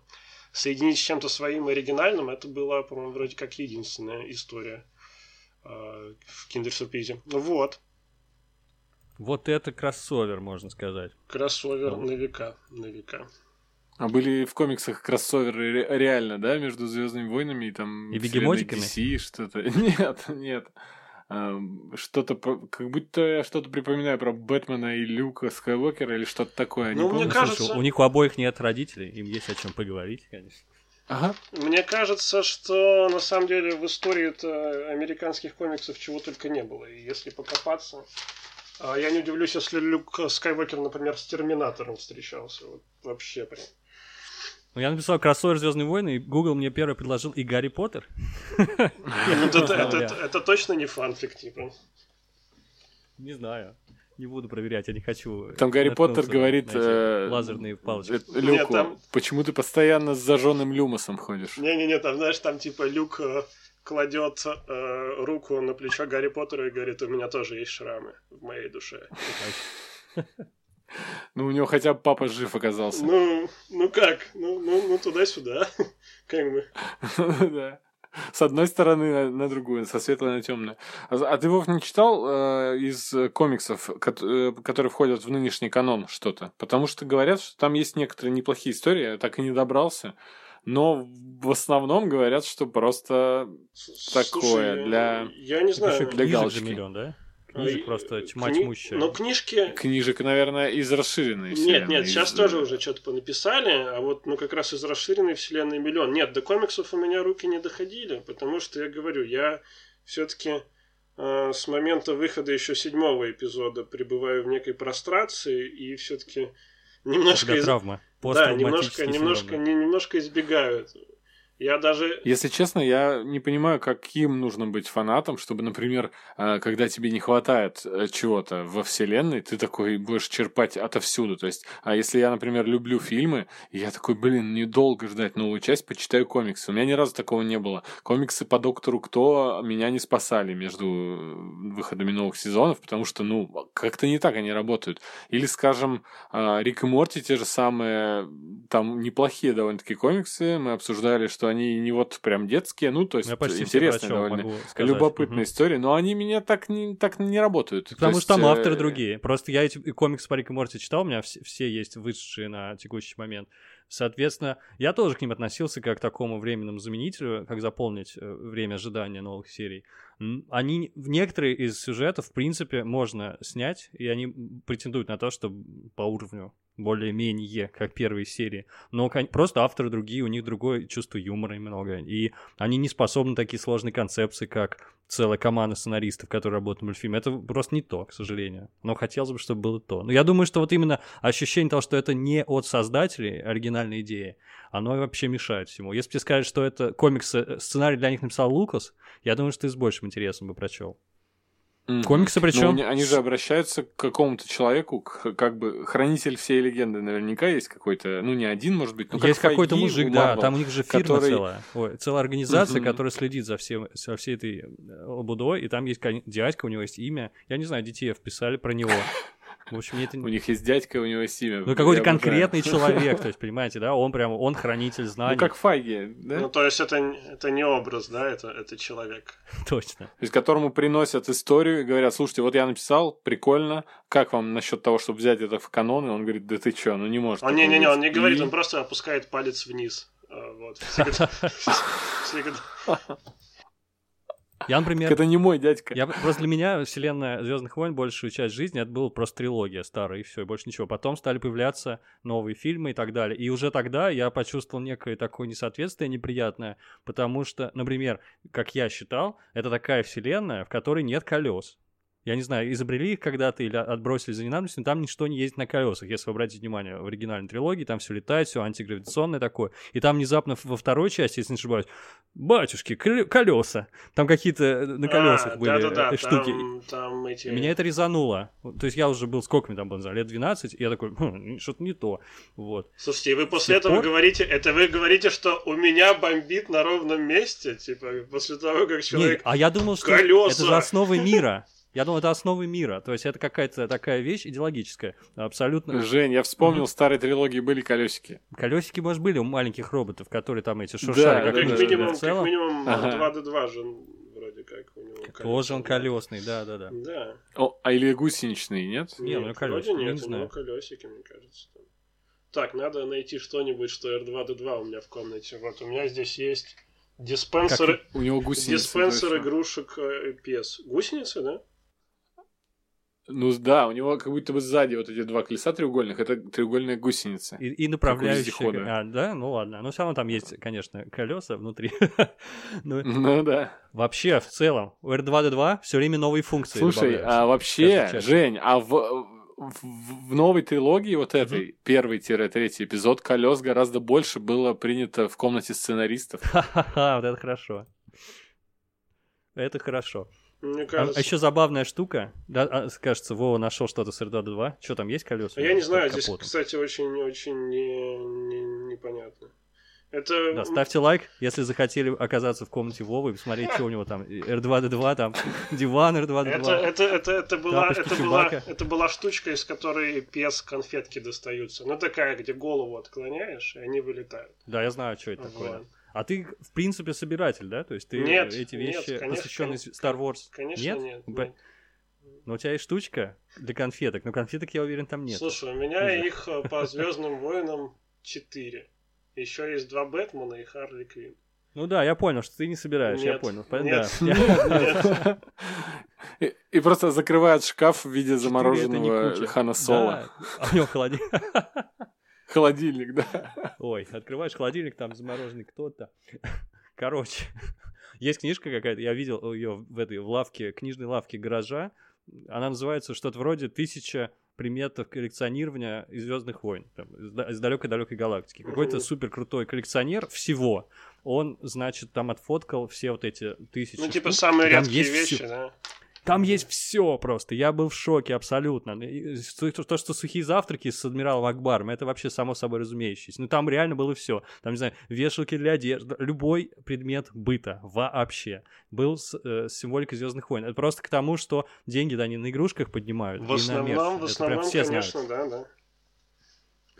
соединить с чем-то своим оригинальным, это была, по-моему, вроде как единственная история в киндер-сюрпризе. Ну Вот, Вот это кроссовер, можно сказать. кроссовер Ну. на века, на века. А были в комиксах кроссоверы ре- реально, да, между Звездными войнами и там И бегемотиками? DC что-то? Нет, нет. э, что-то, как будто я что-то припоминаю про Бэтмена и Люка Скайуокера или что-то такое. не Ну, мне помню. кажется- Слушай, у них у обоих нет родителей, им есть о чем поговорить, конечно. Ага. Мне кажется, что на самом деле в истории это американских комиксов чего только не было. И если покопаться, а, я не удивлюсь, если Люк Скайуокер, например, с Терминатором встречался. Вот вообще прям. Ну, я написал кроссовер Звездные войны, и Google мне первый предложил и Гарри Поттер. Ну, это точно не фанфик, типа. Не знаю. Не буду проверять, я не хочу. Там Гарри Поттер говорит... э, лазерные палочки. э, Люку, там- почему ты постоянно с зажженным люмосом ходишь? Не-не-не, там, знаешь, там типа Люк э, кладет э, руку на плечо Гарри Поттера и говорит, у меня тоже есть шрамы в моей душе. Ну, у него хотя бы папа жив оказался. Ну, ну как? Ну, ну, ну туда-сюда. Как бы. Да. С одной стороны на, на другую, со светлой на темную. А, а ты, Вов, не читал э, из комиксов, кот- э, которые входят в нынешний канон что-то? Потому что говорят, что там есть некоторые неплохие истории, я так и не добрался. Но в основном говорят, что просто С- Такое слушай, для- Я не знаю. Для же галочки. миллион, да? Книжек и- просто тьма кни- тьмущая. Но книжки... книжек, наверное, из расширенной Нет, вселенной, нет, сейчас из- тоже уже что-то понаписали, а вот ну как раз из расширенной вселенной миллион. Нет, до комиксов у меня руки не доходили, потому что я говорю, я все-таки с момента выхода еще седьмого эпизода пребываю в некой прострации и все-таки немножко, из- травма. да, немножко, немножко, не- немножко избегаю этого. Я даже Если честно, я не понимаю, каким нужно быть фанатом, чтобы, например, э, когда тебе не хватает э, чего-то во вселенной, ты такой будешь черпать отовсюду. То есть, а если я, например, люблю фильмы, я такой, блин, недолго ждать новую часть, почитаю комиксы. У меня ни разу такого не было. Комиксы по Доктору Кто меня не спасали между э, выходами новых сезонов, потому что, ну, как-то не так они работают. Или, скажем, Рик и Морти те же самые, там неплохие довольно-таки комиксы, мы обсуждали, что они не вот прям детские, ну, то есть Я почти интересные довольно, любопытные Мгм. истории, но они меня так не, так не работают. То Потому есть, что там э, авторы другие. Просто я эти комиксы по Рик и Морти читал, у меня все, все есть вышедшие на текущий момент. Соответственно, я тоже к ним относился как к такому временному заменителю, как заполнить э, время ожидания новых серий. Они, некоторые из сюжетов, в принципе, можно снять, и они претендуют на то, что по уровню более-менее, как первые серии. Но просто авторы другие, у них другое чувство юмора много. И они не способны такие сложные концепции, как целая команда сценаристов, которые работают в мультфильме. Это просто не то, к сожалению. Но хотелось бы, чтобы было то. Но я думаю, что вот именно ощущение того, что это не от создателей оригинальной идеи, оно вообще мешает всему. Если бы тебе сказали, что это комиксы, э, сценарий для них написал Лукас, я думаю, что ты с большим интересом бы прочел. Мгм. Комиксы Ну, причем... они- они же обращаются к какому-то человеку, к- как бы хранитель всей легенды наверняка есть какой-то, ну не один, может быть, ну как Есть какой-то Файги мужик, да, Marvel, там у них же фирма который- целая. Ой, целая организация, Мгм. которая следит за всем, со всей этой э, лабудой, и там есть дядька, у него есть имя. Я не знаю, детей вписали про него. В общем, это... У них есть дядька, у него есть имя. Ну, какой-то конкретный человек, то есть, понимаете, да, он прям, он хранитель знаний. Ну, как Файги, да? Ну, то есть это, это не образ, да, это, это человек. Точно. То есть, которому приносят историю и говорят, слушайте, вот я написал, прикольно, как вам насчет того, чтобы взять это в канон? И он говорит, да ты чё, ну не может. Он, не-не-не, он быть». не говорит, И- он просто опускает палец вниз. А, Вот. Всегда. Я, например, Это не мой дядька. Я, просто для меня вселенная Звездных войн большую часть жизни это была просто трилогия старая, и все, и больше ничего. Потом стали появляться новые фильмы и так далее. И уже тогда я почувствовал некое такое несоответствие неприятное, потому что, например, как я считал, это такая вселенная, в которой нет колес. Я не знаю, изобрели их когда-то или отбросили за ненадобностью, но там ничто не ездит на колесах. Если вы обратите внимание, в оригинальной трилогии там все летает, все антигравитационное такое. И там внезапно во второй части, если не ошибаюсь, батюшки, колеса. Там какие-то э, на колесах А, были Да-да-да, э, штуки. там, там эти... Меня это резануло. То есть я уже был, сколько мне там было, лет 12, и я такой, «Хм, что-то не то. Вот. Слушайте, и вы после этого пор- говорите, это вы говорите, что у меня бомбит на ровном месте, типа, после того, как человек... а я думал, что колеса. это же основы мира. Я думал, это основы мира. То есть это какая-то такая вещь идеологическая. Абсолютно. Жень, я вспомнил, в старой трилогии были колесики. Колесики, может, были у маленьких роботов, которые там эти шуршали, Да, как да, как, да, минимум, в как минимум Ага. 2D2 же вроде как у него тоже он колесный, да-да-да. Да. О, а или гусеничный, нет? Не, ну, Нет, колёсики, вроде нет, не у него колесики, мне кажется. там. Так, надо найти что-нибудь, что R2-D2 у меня в комнате. Вот, у меня здесь есть Диспенсер, У него гусеницы. диспенсер точно. игрушек э, PS. Гусеницы, да? Ну да, у него как будто бы сзади вот эти два колеса треугольных, это треугольная гусеница. И, и вездехода. А, да, ну ладно. Но все равно там есть, конечно, колеса внутри. Ну, Ну да. Вообще, в целом, у R2D2 все время новые функции. Слушай, а вообще. Жень, а в, в, в новой трилогии, вот этой, первый-третий эпизод, колес гораздо больше было принято в комнате сценаристов. Ха-ха-ха, вот это хорошо. Это хорошо. Мне А, кажется. еще забавная штука. Да, а, кажется, Вова нашел что-то с R2D2. Что там есть колеса? А Я не знаю, здесь, кстати, очень-очень не, не- непонятно. Это... Да, ставьте лайк, если захотели оказаться в комнате Вовы и посмотреть, что у него там. R2D2, там диван R2D2. Это, это, это, это, была, это, была, это была штучка, из которой пес конфетки достаются. Ну, такая, где голову отклоняешь, и они вылетают. Да, я знаю, что это такое. А ты, в принципе, собиратель, да? То есть ты Нет, эти нет, вещи, конечно, посвященные конечно. Star Wars, Конечно, нет? нет. Нет. Но у тебя есть штучка для конфеток, но конфеток, я уверен, там нет. Слушай, у меня Уже. их э, по Звездным войнам 4. Еще есть два Бэтмена и Харли Квинн. Ну да, я понял, что ты не собираешь, я Нет, понял. нет, Да. нет. И, и просто закрывает шкаф в виде замороженного. Хана Соло. Да, а у него холодильник. Холодильник, да. Ой, открываешь холодильник, там замороженный кто-то. Короче, есть книжка какая-то, я видел ее в этой в лавке, книжной лавке гаража. Она называется что-то вроде «Тысяча приметов коллекционирования из Звездных войн» там, из да- из далекой-далекой галактики. Какой-то супер крутой коллекционер всего. Он, значит, там отфоткал все вот эти тысячи Ну, типа штук. самые Там редкие вещи, всё. да? Там есть все просто. Я был в шоке абсолютно. То, то, что сухие завтраки с адмиралом Акбаром, это вообще само собой разумеющееся. Ну, там реально было все. Там, не знаю, вешалки для одежды, любой предмет быта вообще был с, э, с символикой Звездных войн. Это просто к тому, что деньги да, они на игрушках поднимают. В и на основном, мерч. в Это прям основном, все конечно, знают. да, да.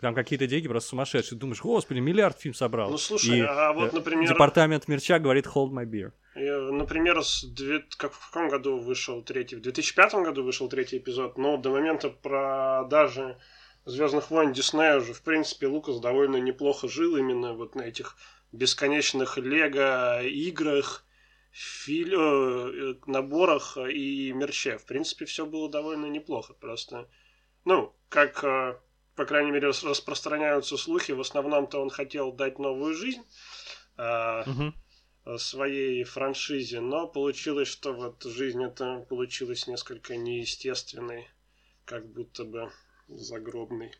Там какие-то деньги просто сумасшедшие. Думаешь, господи, миллиард фильм собрал. Ну, слушай, И, а вот, э, например, Департамент мерча говорит hold my beer. Э, например, с две- как, в каком году вышел третий? В 2005 году вышел третий эпизод, но до момента продажи Звездных войн Диснея уже, в принципе, Лукас довольно неплохо жил именно вот на этих бесконечных лего играх, филь- э, наборах и мерче. В принципе, все было довольно неплохо. Просто, ну, как, э, по крайней мере, рас- распространяются слухи, в основном-то он хотел дать новую жизнь Мгм. Своей франшизе, но получилось, что вот жизнь это получилась несколько неестественной, как будто бы загробной.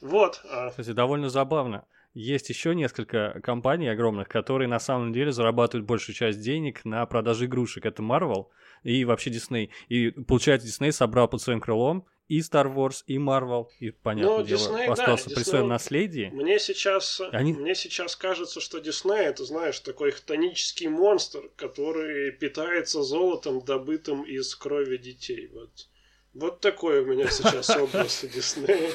Вот. а, Кстати, довольно забавно. Есть еще несколько компаний огромных, которые на самом деле зарабатывают большую часть денег на продаже игрушек. Это Marvel и вообще Disney. И получается, Disney собрал под своим крылом и Star Wars, и Marvel, и, понятное Ну, дело, Disney, да, остался при Disney- своем наследии. Мне сейчас, Они- мне сейчас кажется, что Дисней это, знаешь, такой хтонический монстр, который питается золотом, добытым из крови детей. Вот, вот такой у меня сейчас образ Диснея.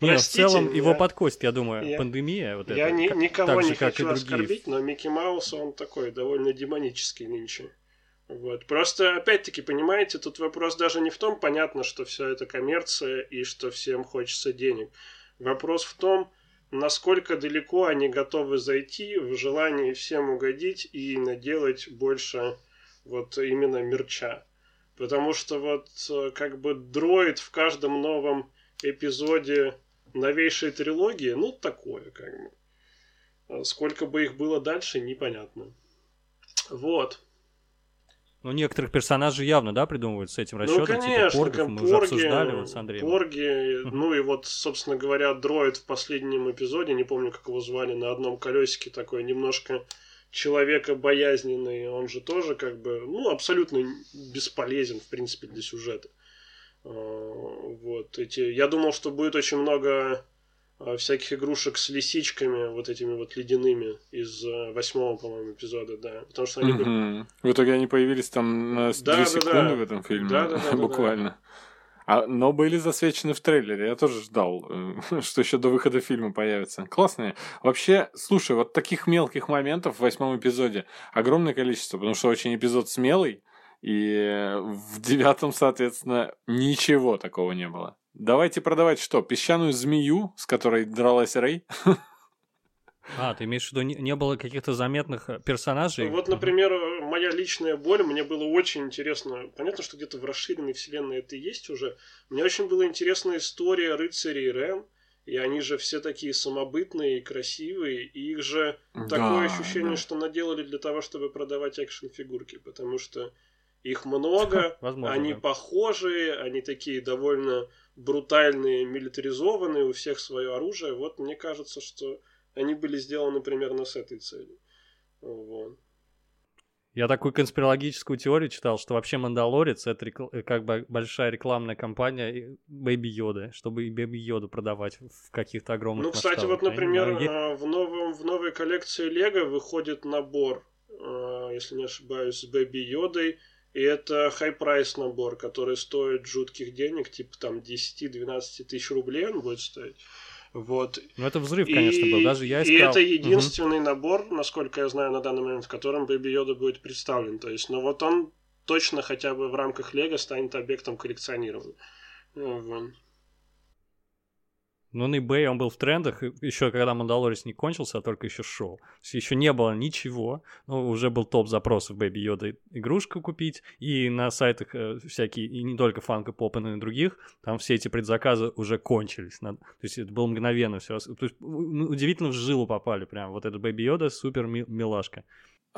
Не, в целом меня. его подкосит, я думаю, Я- пандемия. Вот Я это, ни- никого так же, не как и хочу другие. оскорбить, но Микки Маус, он такой довольно демонический нынче. Вот. Просто, опять-таки, понимаете, тут вопрос даже не в том, понятно, что все это коммерция и что всем хочется денег. Вопрос в том, насколько далеко они готовы зайти в желании всем угодить и наделать больше вот именно мерча. Потому что вот э, как бы дроид в каждом новом эпизоде новейшей трилогии, ну, такое, как бы. А Сколько бы их было дальше, непонятно. Вот. Ну, некоторых персонажей явно, да, придумывают с этим ну, расчетом, конечно, типа поргов, мы уже обсуждали вот с Андреем. порги, Мгм. ну и вот, собственно говоря, дроид в последнем эпизоде, не помню, как его звали, на одном колесике такой немножко человека боязненный, он же тоже как бы, ну, абсолютно бесполезен, в принципе, для сюжета. А, Вот эти, я думал, что будет очень много всяких игрушек с лисичками, вот этими вот ледяными из а, восьмого, по-моему, эпизода, да, потому что они были Мгм. В итоге они появились там на Да, две да, секунды да. в этом фильме, Да, да, да, буквально. А, но были засвечены в трейлере. Я тоже ждал, э, что еще до выхода фильма появится. Классные. Вообще, слушай, вот таких мелких моментов в восьмом эпизоде огромное количество, потому что очень эпизод смелый, и в девятом, соответственно, ничего такого не было. Давайте продавать что? Песчаную змею, с которой дралась Рэй? А, ты имеешь в виду, не, было каких-то заметных э, персонажей? Вот, например, моя личная боль, мне было очень интересно. Понятно, что где-то в расширенной вселенной это есть уже. Мне очень была интересна история рыцарей Рен. И они же все такие самобытные и красивые. И их же Да, такое ощущение, да. что наделали для того, чтобы продавать экшн-фигурки. Потому что их много, Возможно, они да. похожие, они такие довольно брутальные, милитаризованные, у всех свое оружие. Вот мне кажется, что они были сделаны примерно с этой целью. Вот. Я такую конспирологическую теорию читал, что вообще Мандалорец это рекл- э, как бы большая рекламная кампания Бэби Йоды, чтобы и Бэби Йоду продавать в каких-то огромных Ну, кстати, масштабах. вот, например, е- э, в, новом, в новой коллекции Лего выходит набор, э, если не ошибаюсь, с Бэби Йодой. И это high-price набор, который стоит жутких денег, типа там 10-12 тысяч рублей он будет стоить. Вот. Ну, это взрыв, конечно, был. Даже я и искал. это Мгм. единственный набор, насколько я знаю на данный момент, в котором Бэби Йода будет представлен. То есть, ну вот он точно хотя бы в рамках Лего станет объектом коллекционирования. Ну, вот. Ну, на eBay он был в трендах, еще когда Мандалорец не кончился, а только еще шел. Еще не было ничего, но уже был топ запросов Baby Yoda игрушку купить, и на сайтах э, всякие, и не только Funko Pop, но и других, там все эти предзаказы уже кончились. Надо- То есть это было мгновенно все. То есть удивительно в жилу попали прям. Вот этот Baby Yoda супер ми- милашка.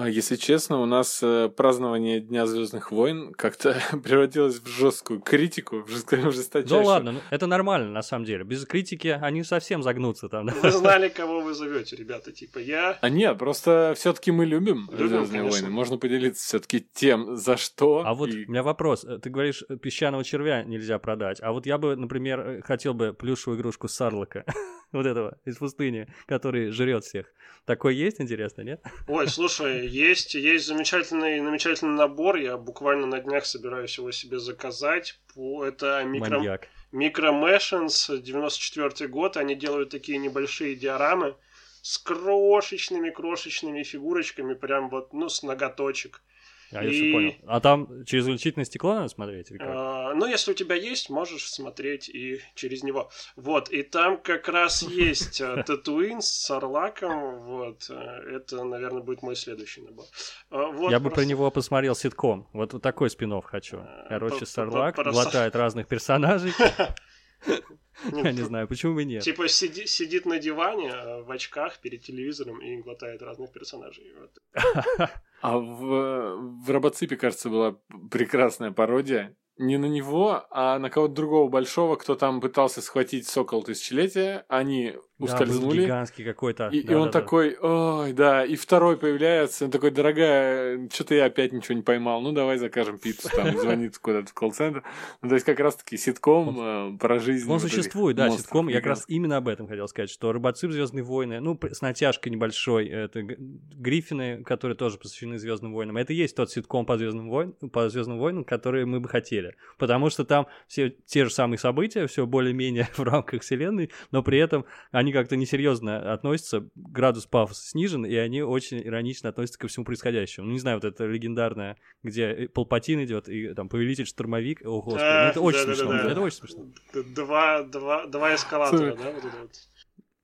А если честно, у нас э, празднование Дня Звездных войн как-то превратилось в жесткую критику, в жесточайшую. ладно, ну, это нормально на самом деле. Без критики они совсем загнутся там. да. Вы знали, кого вы зовете, ребята. Типа я А нет, просто все-таки мы любим, Любим, Звездные конечно. войны. Можно поделиться все-таки тем, за что. А вот и- у меня вопрос. Э, Ты говоришь, песчаного червя нельзя продать. А вот я бы, например, э, хотел бы плюшевую игрушку Сарлока. вот этого, из пустыни, который жрет всех. Такой есть, интересно, нет? Ой, слушай, есть, есть замечательный, замечательный набор. Я буквально на днях собираюсь его себе заказать. Это микро... Маньяк. Micro Machines, 94 год. Они делают такие небольшие диорамы с крошечными-крошечными фигурочками, прям вот, ну, с ноготочек. А, я И- все понял. А там через увеличительное стекло надо смотреть? Или как? А, ну, если у тебя есть, можешь смотреть и через него. Вот, и там как раз есть э, Татуин с Сарлаком. Вот, э, это, наверное, будет мой следующий набор. А, вот я бы про него посмотрел ситком. Вот, вот такой спин хочу. А, Короче, Сарлак глотает разных персонажей. Ну, Я не знаю, почему бы нет. Типа сиди- сидит на диване э, в очках перед телевизором и глотает разных персонажей. Вот. А в, в Робоципе, кажется, была прекрасная пародия. Не на него, а на кого-то другого большого, кто там пытался схватить сокол тысячелетия. Они Да, был ускользнули. гигантский какой-то. И, и Да, он да, да. такой, ой, да, и второй появляется, он такой, дорогая, что-то я опять ничего не поймал, ну давай закажем пиццу, там, и звонит куда-то в колл-центр. Ну, то есть как раз-таки ситком э, про жизнь. Он вот существует, да, монстров ситком. Я как раз именно об этом хотел сказать, что Робоцип Звездные войны, ну, с натяжкой небольшой, это Гриффины, которые тоже посвящены Звездным войнам. Это и есть тот ситком по Звездным войнам, по Звездным войнам, который мы бы хотели. Потому что там все те же самые события, все более-менее в рамках вселенной, но при этом они как-то несерьезно относятся, градус пафоса снижен, и они очень иронично относятся ко всему происходящему. Ну, не знаю, вот это легендарное, где Палпатин идет, и там повелитель штурмовик, о, господи, ну, А, это очень смешно, это очень смешно. Два, два, два эскалатора, да, вот это вот.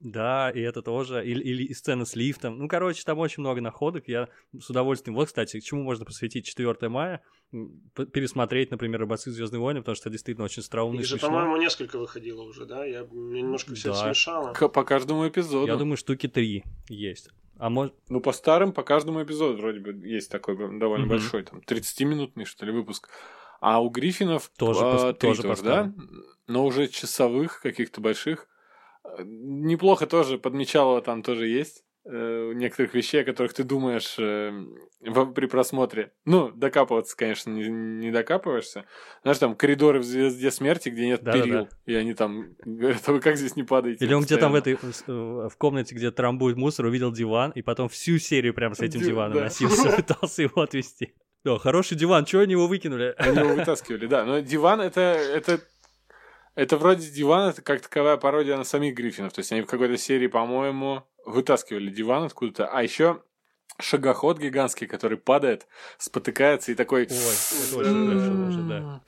Да, и это тоже. Или, или и сцена с лифтом. Ну, короче, там очень много находок. Я с удовольствием. Вот, кстати, к чему можно посвятить 4 мая. Пересмотреть, например, Робоцып Звездные войны, потому что это действительно очень остроумно и Их же, по-моему, несколько выходило уже, да? Я немножко все Да. смешало. К- По каждому эпизоду. Я думаю, штуки три есть. А может... Ну, по старым, по каждому эпизоду вроде бы есть такой довольно Мгм. большой, там, 30-минутный, что ли, выпуск. А у Гриффинов Тоже а, по- тоже тоже, да? Но уже часовых каких-то больших. Э, Неплохо тоже, подмечалово там тоже есть. э, некоторых вещей, о которых ты думаешь э, во- при просмотре. Ну, докапываться, конечно, не, не докапываешься. Знаешь, там коридоры в «Звезде смерти», где нет Да-да-да. перил. И они там говорят, а вы как здесь не падаете? Или он где там в постоянно?» этой э, в комнате, где трамбует мусор, увидел диван, и потом всю серию прям с этим Ди- диваном да. носился, пытался его отвезти. Да, хороший диван, чего они его выкинули? Они его вытаскивали, да. Но диван это, это, это вроде диван, это как таковая пародия на самих Гриффинов. То есть они в какой-то серии, по-моему, вытаскивали диван откуда-то. А еще шагоход гигантский, который падает, спотыкается и такой... Ой, это очень хорошо уже, да.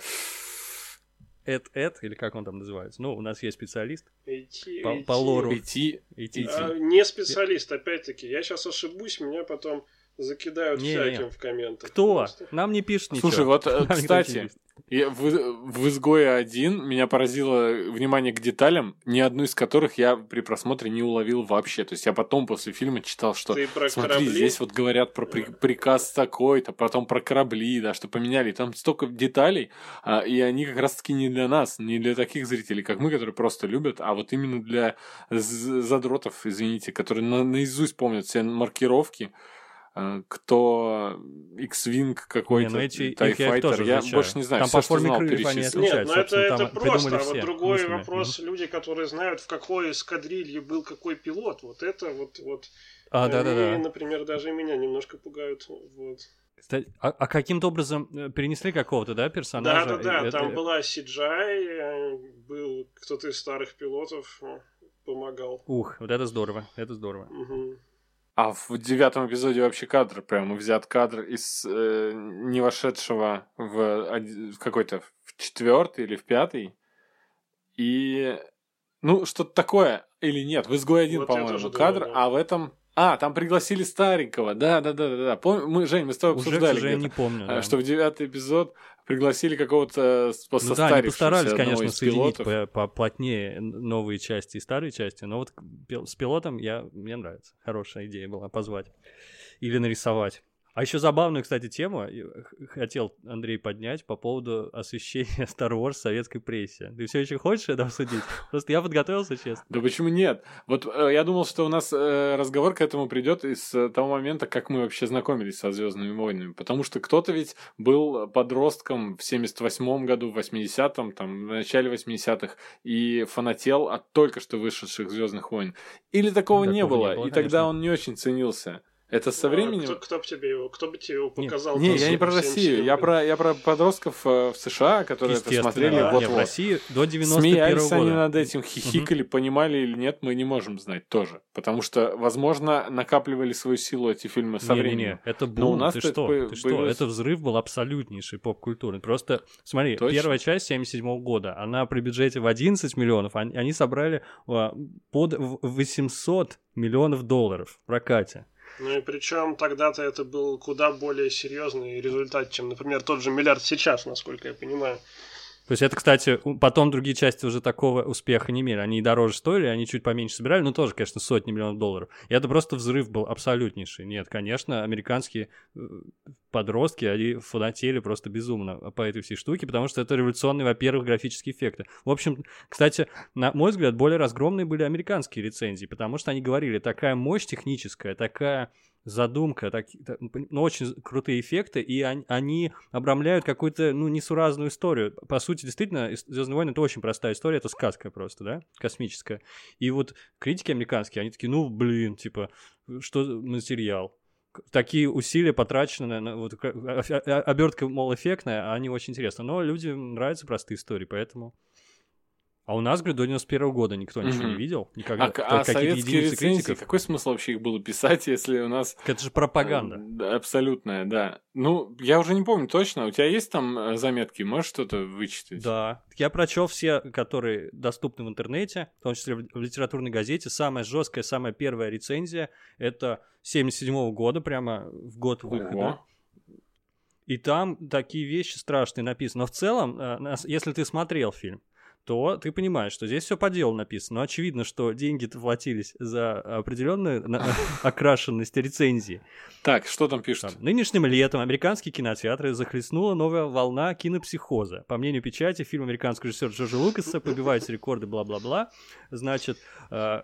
Эд Эд, или как он там называется? Ну, у нас есть специалист Идти, по, идти. по лору. Идти. Идти. А, не специалист, опять-таки. Я сейчас ошибусь, меня потом закидают Не, всяким не. в комментах. Кто? Просто. Нам не пишет ничего. Слушай, вот, э, Нам кстати. Я в, в «Изгое один» меня поразило внимание к деталям, ни одну из которых я при просмотре не уловил вообще. То есть я потом после фильма читал, что Ты про смотри, корабли? здесь вот говорят про при- приказ такой-то, потом про корабли, да, что поменяли. Там столько деталей, а, и они как раз-таки не для нас, не для таких зрителей, как мы, которые просто любят, а вот именно для задротов, извините, которые на- наизусть помнят все маркировки, кто X-Wing какой-то, ну эти- TIE их я различаю. больше не знаю, Там все, по что форме знал, крыльев они. Нет, ну это, это просто. А вот другой мыслями. вопрос, люди, которые знают, в какой эскадрилье был какой пилот, вот это вот, вот А, они, да-да-да. например, даже меня немножко пугают. Вот. Кстати, а, а каким-то образом э, перенесли какого-то, да, Да, персонажа? да, да, И это- там была CGI, э, был кто-то из старых пилотов, э, помогал. Ух, вот это здорово, это здорово. Мгм. А в девятом эпизоде вообще кадр, прям взят кадр из э, не вошедшего в, в какой-то в четвертый или в пятый. И ну, что-то такое, или нет, в изгой один, Вот по-моему, кадр, да. а в этом. А, там пригласили старенького. Да, да, да, да, да. Помню, мы, Жень, мы с тобой Уже, обсуждали сожалению, где-то, не помню. а, да. что в девятый эпизод пригласили какого-то с- Ну да, они постарались, конечно, соединить по- поплотнее новые части и старые части, но вот с пилотом я, мне нравится. Хорошая идея была позвать. Или нарисовать. А еще забавную, кстати, тему х- хотел Андрей поднять по поводу освещения Star Wars в советской прессе. Ты все еще хочешь это обсудить? Просто я подготовился, честно. Да почему нет? Вот э, я думал, что у нас э, разговор к этому придет из э, того момента, как мы вообще знакомились со Звездными войнами. Потому что кто-то ведь был подростком в 78-м году, в 80-м, там, в начале 80-х, и фанател от только что вышедших Звездных войн. Или такого, не, Такого было, не было, и тогда конечно. он не очень ценился. Это со А временем. Кто, кто бы тебе его, кто бы тебе его Не, показал? Не, я не про Россию, я про, я про подростков э, в США, которые это смотрели да. Не, вот-вот. в России до 91 Смеялись они над этим, хихикали, понимали или нет, мы не можем знать тоже. Потому что, возможно, накапливали свою силу эти фильмы со временем. Не-не-не, это Но бум, у нас ты это что, по- ты что, появилось- это взрыв был абсолютнейший поп-культуры. Просто, смотри, Точно. первая часть 77 года, она при бюджете в 11 миллионов, они, они собрали а, под в- 800 миллионов долларов в прокате. Ну и причем тогда-то это был куда более серьезный результат, чем, например, тот же миллиард сейчас, насколько я понимаю. То есть это, кстати, потом другие части уже такого успеха не имели. Они и дороже стоили, они чуть поменьше собирали, но тоже, конечно, сотни миллионов долларов. И это просто взрыв был абсолютнейший. Нет, конечно, американские э, подростки, они фанатели просто безумно по этой всей штуке, потому что это революционные, во-первых, графические эффекты. В общем, кстати, на мой взгляд, более разгромные были американские рецензии, потому что они говорили, такая мощь техническая, такая задумка, так, та- ну, очень крутые эффекты, и они, они обрамляют какую-то, ну, несуразную историю. По сути, действительно, Звездные войны это очень простая история, это сказка просто, да, космическая. И вот критики американские, они такие, ну, блин, типа, что материал? Такие усилия потрачены на, вот, к- а- а- обертка, мол, эффектная, а они очень интересны. Но людям нравятся простые истории, поэтому... А у нас, говорю, до 91 года никто ничего не Мгм. видел. Никогда. А, а советские рецензии, критиков. какой смысл вообще их было писать, если у нас... Это же пропаганда. Э, Абсолютная, да. Ну, я уже не помню точно. У тебя есть там э, заметки? Можешь что-то вычитать? Да. Я прочел все, которые доступны в интернете, в том числе в литературной газете. Самая жесткая, самая первая рецензия это 77 года, прямо в год выхода. Ого. И там такие вещи страшные написаны. Но в целом, э, если ты смотрел фильм, то ты понимаешь, что здесь все по делу написано. Но очевидно, что деньги-то платились за определенную на- окрашенность рецензии. Так, что там пишут? Там, Нынешним летом американские кинотеатры захлестнула новая волна кинопсихоза. По мнению печати, фильм американского режиссера Джорджа Лукаса побивает рекорды, бла-бла-бла. Значит, э,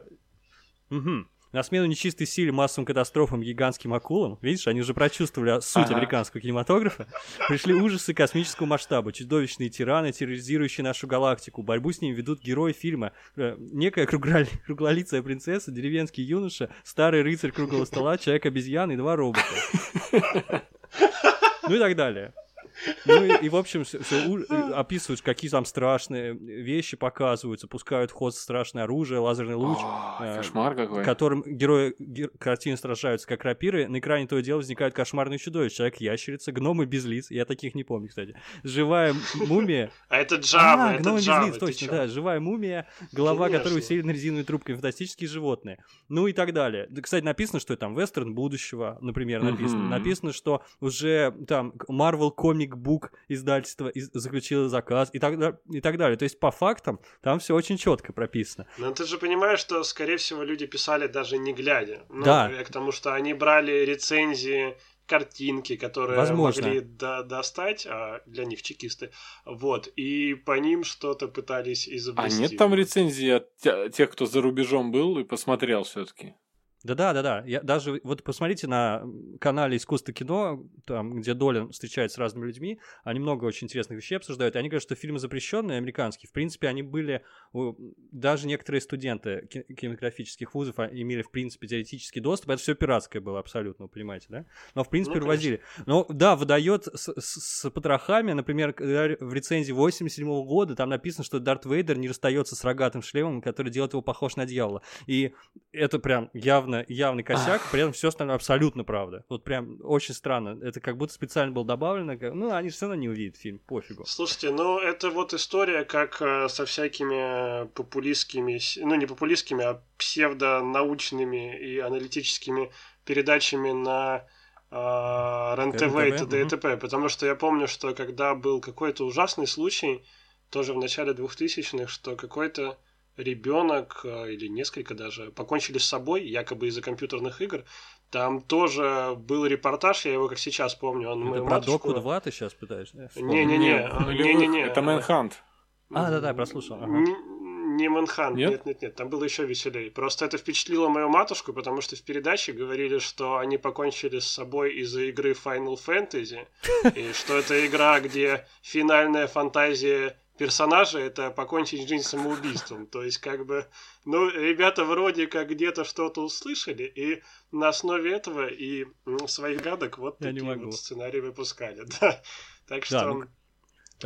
мгм. На смену нечистой силе, массовым катастрофам, гигантским акулам, видишь, они уже прочувствовали суть Ага. американского кинематографа, пришли ужасы космического масштаба, чудовищные тираны, терроризирующие нашу галактику. Борьбу с ними ведут герои фильма. Э, Некая кругло- круглолицая принцесса, деревенский юноша, старый рыцарь круглого стола, человек-обезьян и два робота. Ну и так далее. Ну и, и в общем, все, описывают, какие там страшные вещи показываются, пускают в ход страшное оружие, лазерный луч. О, э, Кошмар какой. которым герои ге- картины сражаются как рапиры, на экране то и дело возникают кошмарные чудовища, человек-ящерица, гномы без лиц, я таких не помню, кстати. Живая мумия, А это Java, а, это гномы без лиц, точно, да, живая мумия, голова которой усилена резиновыми трубками, фантастические животные, ну и так далее. Да, Кстати, написано, что это там вестерн будущего, например, написано. Написано, что уже там Marvel Comic Book издательство из- заключило заказ и так, и так далее. То есть по фактам там все очень четко прописано. Но ты же понимаешь, что, скорее всего, люди писали даже не глядя. Ну, Да. к тому, что они брали рецензии, картинки, которые Возможно. могли до- достать, а для них чекисты, вот, и по ним что-то пытались А изобрести. нет там рецензии от те- тех, кто за рубежом был и посмотрел все-таки? Да-да, да-да. Я даже вот посмотрите на канале Искусство кино, там, где Долин встречается с разными людьми, они много очень интересных вещей обсуждают. Они говорят, что фильмы запрещенные, американские, в принципе, они были даже некоторые студенты ки- кинематографических вузов а, имели, в принципе, теоретический доступ. Это все пиратское было абсолютно, вы понимаете, да? Но, в принципе, Ну, привозили. Но, да, выдает с, с- с потрохами, например, в рецензии 87 года там написано, что Дарт Вейдер не расстается с рогатым шлемом, который делает его похож на дьявола. И это прям явно, явный косяк, при этом все остальное абсолютно правда. Вот прям очень странно. Это как будто специально было добавлено. как- Ну, они же все равно не увидят фильм, пофигу. Слушайте, ну это вот история, как э, со всякими популистскими, ну не популистскими, а псевдонаучными и аналитическими передачами на э, РЕН-ТВ и т.д. и т.п. Потому что я помню, что когда был какой-то ужасный случай, тоже в начале 2000-х, что какой-то ребенок э, или несколько даже покончили с собой, якобы из-за компьютерных игр. Там тоже был репортаж, я его как сейчас помню, он Это про матушку- Доку 2 ты сейчас пытаешься? Не-не-не, не-не-не. Это Мэнхант. А, да-да, прослушал, ага. Не, Мэнхан, Нет? нет, нет, нет, там было еще веселее. Просто это впечатлило мою матушку, потому что в передаче говорили, что они покончили с собой из-за игры Final Fantasy, и что это игра, где финальная фантазия персонажа это покончить жизнь самоубийством. То есть, как бы, ну, ребята вроде как где-то что-то услышали, и на основе этого и своих догадок вот Я такие вот сценарии выпускали. Да. Так что... Да, Ну,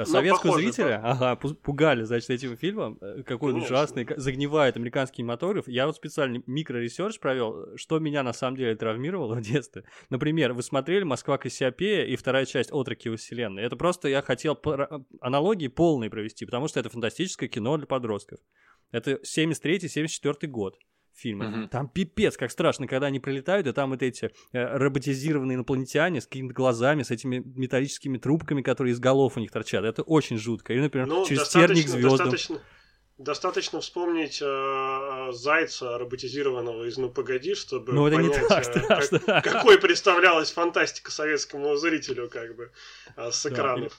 советского похоже, зрителя, ага, пу- пугали, значит, этим фильмом, э, какой он ужасный, загнивает американский кинематограф. Я вот специально микро- research провел, что меня на самом деле травмировало в детстве. Например, вы смотрели «Москва Кассиопея» и вторая часть «Отроки вселенной». Это просто я хотел аналогии полные провести, потому что это фантастическое кино для подростков. Это 73-74 год фильма. Мгм. Там пипец, как страшно, когда они прилетают, и там вот эти э, роботизированные инопланетяне с какими-то глазами, с этими металлическими трубками, которые из голов у них торчат. Это очень жутко. Или, например, Ну, через терник достаточно, звездам. достаточно, достаточно вспомнить э, зайца роботизированного из «Ну, погоди», чтобы Ну, это не понять, так э, страшно. как- какой представлялась фантастика советскому зрителю, как бы, э, с Да, экранов.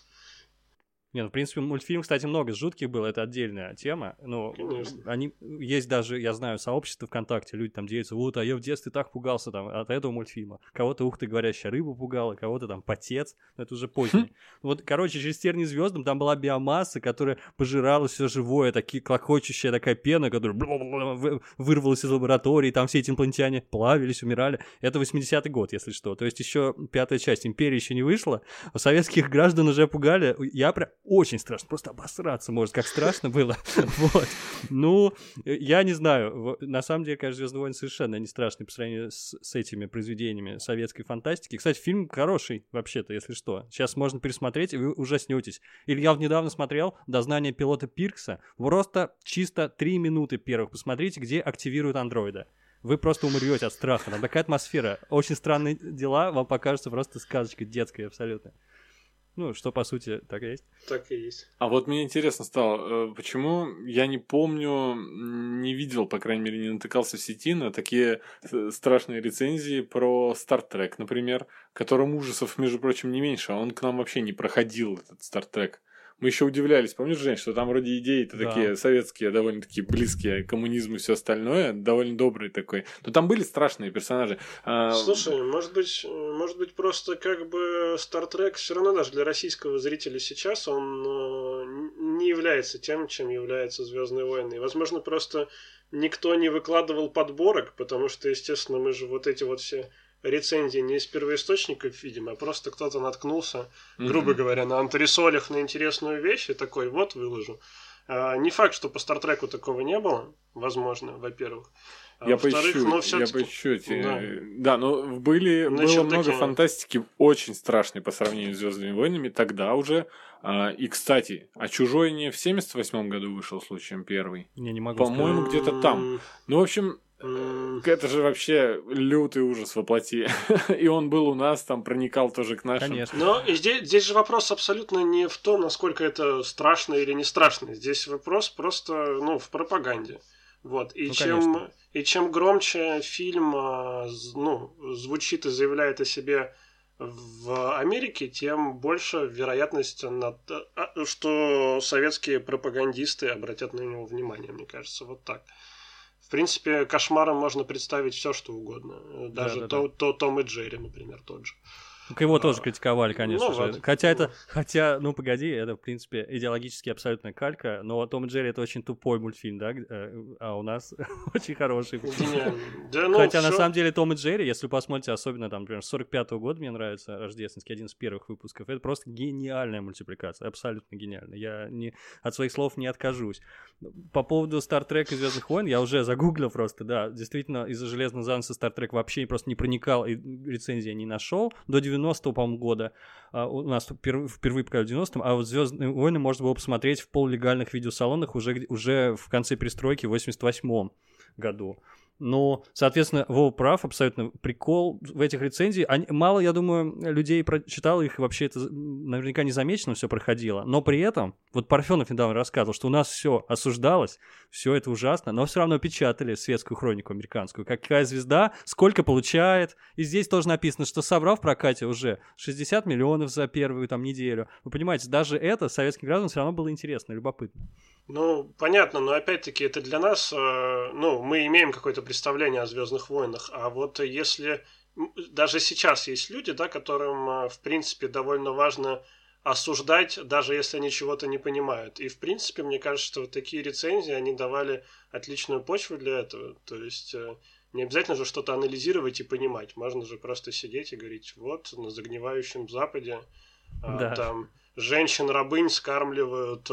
Не, ну, в принципе, мультфильм, кстати, много жутких было, это отдельная тема. Но Конечно. они есть даже, я знаю, сообщество ВКонтакте, люди там делятся, вот, а я в детстве так пугался там от этого мультфильма. Кого-то, ух ты, говорящая рыба пугала, кого-то там потец, но это уже поздний. Вот, короче, через терни звездам там была биомасса, которая пожирала все живое, такие клокочущая такая пена, которая вырвалась из лаборатории, там все эти инопланетяне плавились, умирали. Это 80-й год, если что. То есть еще пятая часть Империи еще не вышла, а советских граждан уже пугали. Я прям очень страшно, просто обосраться может, как страшно было. Вот. Ну, я не знаю. На самом деле, конечно, Звездные войны совершенно не страшны по сравнению с, с этими произведениями советской фантастики. Кстати, фильм хороший, вообще-то, если что. Сейчас можно пересмотреть, и вы ужаснетесь. Или я недавно смотрел «Дознание пилота Пиркса». Просто чисто три минуты первых посмотрите, где активируют андроида. Вы просто умрете от страха. Там такая атмосфера. Очень странные дела вам покажутся просто сказочкой детской абсолютно. Ну, что по сути так и есть. Так и есть. А вот мне интересно стало, э, почему я не помню, не видел, по крайней мере, не натыкался в сети на такие э, страшные рецензии про Star Trek, например, которым ужасов, между прочим, не меньше, а он к нам вообще не проходил, этот Star Trek. Мы еще удивлялись, помнишь, Жень, что там вроде идеи-то Да. такие советские, довольно-таки близкие к коммунизму и все остальное, довольно добрый такой. Но там были страшные персонажи. А, Слушай, может быть, может быть, просто как бы Star Trek все равно даже для российского зрителя сейчас он э, не является тем, чем является Звездные войны. И, возможно, просто никто не выкладывал подборок, потому что, естественно, мы же вот эти вот все рецензии не из первоисточников, видимо, а просто кто-то наткнулся, грубо говоря, на антресолях на интересную вещь и такой, вот, выложу. А, не факт, что по Стартреку такого не было, возможно, во-первых. А я поищу, но я поищу. Да. да, но были, на было много фантастики очень страшной по сравнению с Звездными войнами тогда уже. А, и, кстати, а Чужой не в 78 году вышел случаем первый. Не, не могу По-моему, где-то там. Ну, в общем, это же вообще лютый ужас воплоти. и он был у нас, там проникал тоже к нашим. Конечно. Но здесь, здесь же вопрос абсолютно не в том, насколько это страшно или не страшно. Здесь вопрос просто ну, в пропаганде. Вот. И, ну, чем, и чем громче фильм а, ну, звучит и заявляет о себе в Америке, тем больше вероятность, на то, а, что советские пропагандисты обратят на него внимание, мне кажется, вот так. В принципе, кошмаром можно представить все, что угодно. Даже да, да, то, да. то Том и Джерри, например, тот же. Его тоже критиковали, конечно ну, же. Вот. Хотя это, хотя, ну погоди, это, в принципе, идеологически абсолютно калька, но Том и Джерри это очень тупой мультфильм, да, э, а у нас очень хороший. Ну, хотя на самом деле Том и Джерри, если вы посмотрите, особенно там, например, 45-го года мне нравится рождественский, один из первых выпусков, это просто гениальная мультипликация, абсолютно гениальная. Я не, от своих слов не откажусь. По поводу Star Trek и Звездных войн, я уже загуглил просто, да, действительно, из-за железного занавеса Star Trek вообще просто не проникал и рецензии не нашел до 90 90-го, по-моему, года. А, у нас впервые показали в 90-м, а вот «Звездные войны» можно было посмотреть в полулегальных видеосалонах уже, уже в конце перестройки в 88-м году. Но, соответственно, Вова прав, абсолютно прикол в этих рецензиях. Они, мало, я думаю, людей прочитало их, вообще это наверняка не замечено все проходило. Но при этом, вот Парфенов недавно рассказывал, что у нас все осуждалось, все это ужасно, но все равно печатали светскую хронику американскую. Какая звезда, сколько получает. И здесь тоже написано, что собрал в прокате уже 60 миллионов за первую там неделю. Вы понимаете, даже это советским гражданам все равно было интересно, любопытно. Ну, понятно, но опять-таки это для нас, э, ну, мы имеем какое-то представление о Звездных войнах, а вот если даже сейчас есть люди, да, которым, э, в принципе, довольно важно осуждать, даже если они чего-то не понимают. И, в принципе, мне кажется, что вот такие рецензии, они давали отличную почву для этого. То есть, э, не обязательно же что-то анализировать и понимать. Можно же просто сидеть и говорить, вот, на загнивающем Западе да. там женщин-рабынь скармливают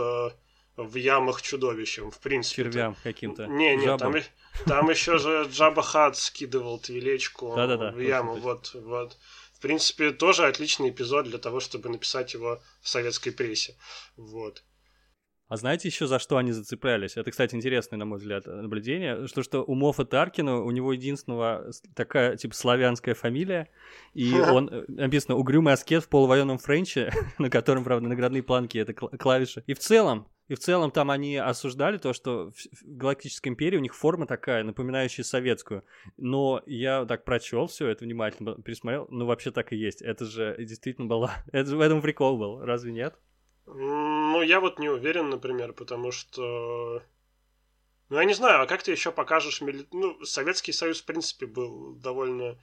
в ямах чудовищем, в принципе. Червям каким-то. Не, не, там, там еще же Джаба Хат скидывал твилечку в яму, вот, вот. В принципе, тоже отличный эпизод для того, чтобы написать его в советской прессе, вот. А знаете еще за что они зацеплялись? Это, кстати, интересное, на мой взгляд, наблюдение, что, что у Мофа Таркина, у него единственного такая, типа, славянская фамилия, и он, э, написано, угрюмый аскет в полувоенном френче, на котором, правда, наградные планки — это клавиши. И в целом, и в целом там они осуждали то, что в Галактической империи у них форма такая, напоминающая советскую. Но я так прочел все это внимательно, пересмотрел. Ну, вообще так и есть. Это же действительно было... Это же в этом прикол был, разве нет? Ну, я вот не уверен, например, потому что... Ну, я не знаю, а как ты еще покажешь... Мили... Ну, Советский Союз, в принципе, был довольно...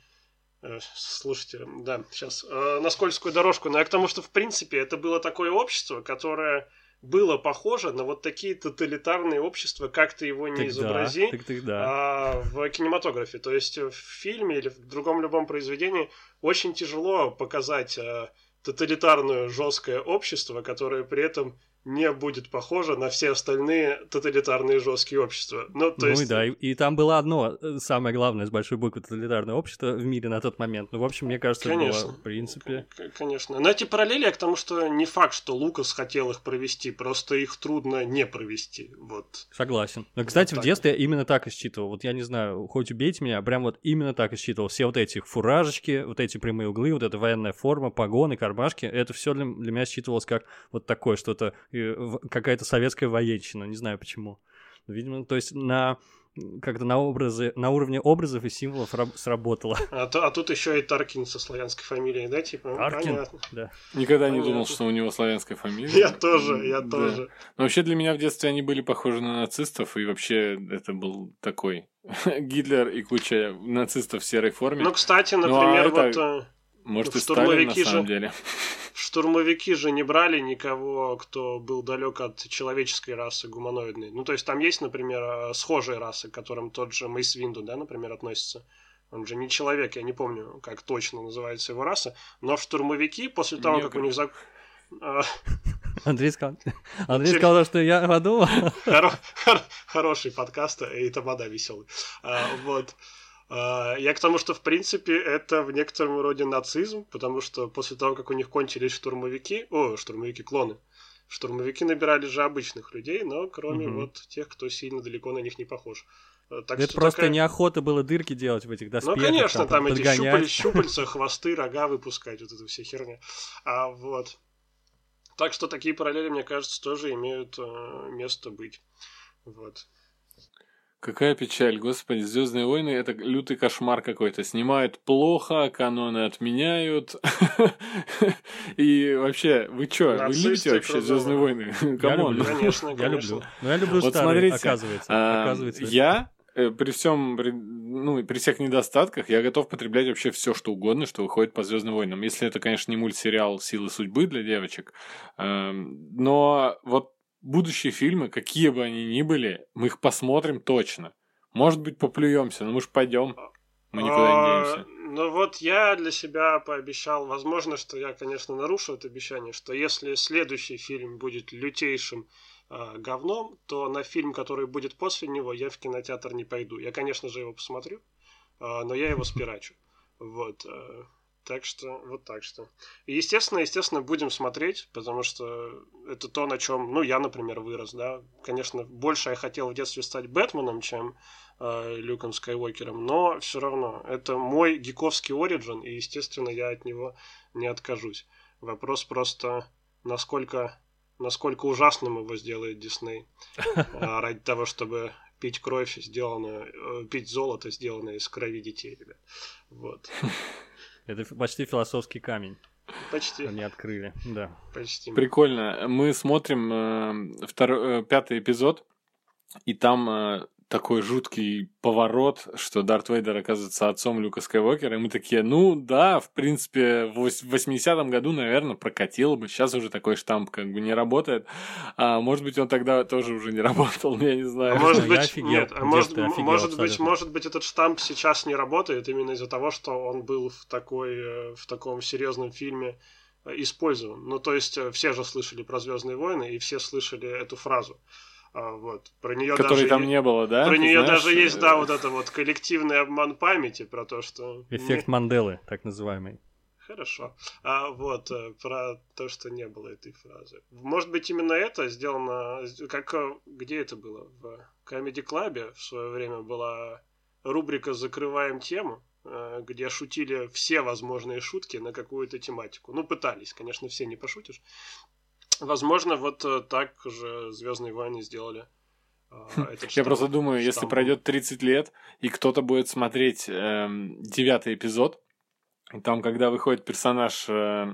Э, слушайте, да, сейчас э, на скользкую дорожку. Но я к тому, что, в принципе, это было такое общество, которое было похоже на вот такие тоталитарные общества, как ты его не так изобрази, да, так, так да. а, в кинематографе. То есть в фильме или в другом любом произведении очень тяжело показать а, тоталитарное жесткое общество, которое при этом не будет похоже на все остальные тоталитарные жесткие общества. Ну, то ну есть... и да, и, и там было одно, э, самое главное, с большой буквы тоталитарное общество в мире на тот момент. Ну, в общем, мне кажется, конечно, было, в принципе... Конечно. Но эти параллели к тому, что не факт, что Лукас хотел их провести, просто их трудно не провести. Вот. Согласен. Но, кстати, вот в детстве я именно так и считывал. Вот я не знаю, хоть убейте меня, прям вот именно так и считывал. Все вот эти фуражечки, вот эти прямые углы, вот эта военная форма, погоны, кармашки, это все для, для меня считывалось как вот такое что-то какая-то советская военщина, не знаю почему. Видимо, то есть на как-то на образы, на уровне образов и символов сработало. А, то, а тут еще и Таркин со славянской фамилией, да, типа? Таркин, понятно. да. Никогда Понятно. не думал, что у него славянская фамилия. Я тоже, я да. тоже. Но вообще для меня в детстве они были похожи на нацистов, и вообще это был такой Гитлер и куча нацистов в серой форме. Ну, кстати, например, ну, а вот... Это... Может, ну, и Сталин на самом деле. Штурмовики же не брали никого, кто был далек от человеческой расы гуманоидной. Ну, то есть там есть, например, э, схожие расы, к которым тот же Мейс Винду, да, например, относится. Он же не человек, я не помню, как точно называется его раса. Но штурмовики, после того, как у них... зак- а, Андрей сказал, Андрей сказал, что я подумал. Хоро- хор- Хороший подкаст, и тамада веселый. А, Вот. А, Я к тому, что, в принципе, это в некотором роде нацизм, потому что после того, как у них кончились штурмовики, о, штурмовики-клоны, штурмовики набирали же обычных людей, но кроме Мгм. вот тех, кто сильно далеко на них не похож. А, Так Это просто такая- неохота было дырки делать в этих Ну, доспехах. конечно, там эти щупаль- подгонять. щупальца, хвосты, рога выпускать, вот эта вся херня. А вот. Так что такие параллели, мне кажется, тоже имеют э, место быть. Вот. Какая печаль, господи, Звездные войны это лютый кошмар какой-то. Снимают плохо, каноны отменяют. И вообще, вы чё, вы любите вообще. Звездные войны? Come on. Конечно, Я люблю. Но я люблю Вот старые, смотрите, оказывается. А. Я э, при всем, при- ну, при всех недостатках, я готов потреблять вообще все, что угодно, что выходит по Звездным войнам. Если это, конечно, не мультсериал Силы судьбы для девочек. эм, Но вот будущие фильмы, какие бы они ни были, мы их посмотрим точно. Может быть, поплюемся, но мы же пойдем. Мы никуда не А, денемся. Ну вот я для себя пообещал, возможно, что я, конечно, нарушу это обещание, что если следующий фильм будет лютейшим а, говном, то на фильм, который будет после него, я в кинотеатр не пойду. Я, конечно же, его посмотрю, а, но я его спирачу. Вот. а, Так что, вот так что. И, естественно, естественно, будем смотреть, потому что это то, на чем, ну, я, например, вырос, да. Конечно, больше я хотел в детстве стать Бэтменом, чем э, Люком Скайуокером, но все равно это мой гиковский оригин, и, естественно, я от него не откажусь. Вопрос просто, насколько, насколько ужасным его сделает Дисней а, ради того, чтобы пить кровь, сделанную, э, пить золото, сделанное из крови детей, ребят. Вот. Это почти философский камень. Почти, Они открыли. Да. почти. Прикольно. Мы смотрим э, второй, э, пятый эпизод, и там э, такой жуткий поворот, что Дарт Вейдер оказывается отцом Люка Скайуокера, и мы такие, ну да, в принципе, в вось- в 80-м году, наверное, прокатило бы, сейчас уже такой штамп как бы не работает, а может быть, он тогда тоже уже не работал, я не знаю. А может Я быть, офигел. нет, а может, офигел может быть, может быть, этот штамп сейчас не работает именно из-за того, что он был в такой, э, в таком серьезном фильме э, использован. Ну, то есть, э, все же слышали про Звездные войны, и все слышали эту фразу. А, вот. Про нее Которой даже там е- не было, да? Про Ты нее знаешь? даже есть, да, Э, вот это вот коллективный обман памяти про то, что... Эффект Манделы, так называемый. Хорошо. А вот э, про то, что не было этой фразы. Может быть, именно это сделано... Как... э, Где это было? В Comedy Club в свое время была рубрика «Закрываем тему», где шутили все возможные шутки на какую-то тематику. Ну, пытались, конечно, все не пошутишь. Возможно, вот э, так же «Звездные войны» сделали э, этот Я просто думаю, если пройдет 30 лет, и кто-то будет смотреть эм, девятый эпизод, и там, когда выходит персонаж, э,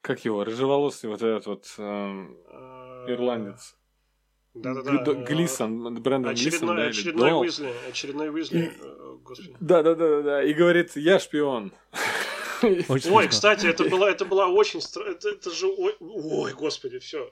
как его, рыжеволосый вот этот вот Э, ирландец. Да-да-да. Э, Глисон, Брэндон Глисон, Очередной, да? Уизли, очередной Уизли, э, господи. Да, да, да, да, да. И говорит, я шпион. Очень Ой, смешно. кстати, это была, это была очень стра- это, это же, ой, ой, господи, все,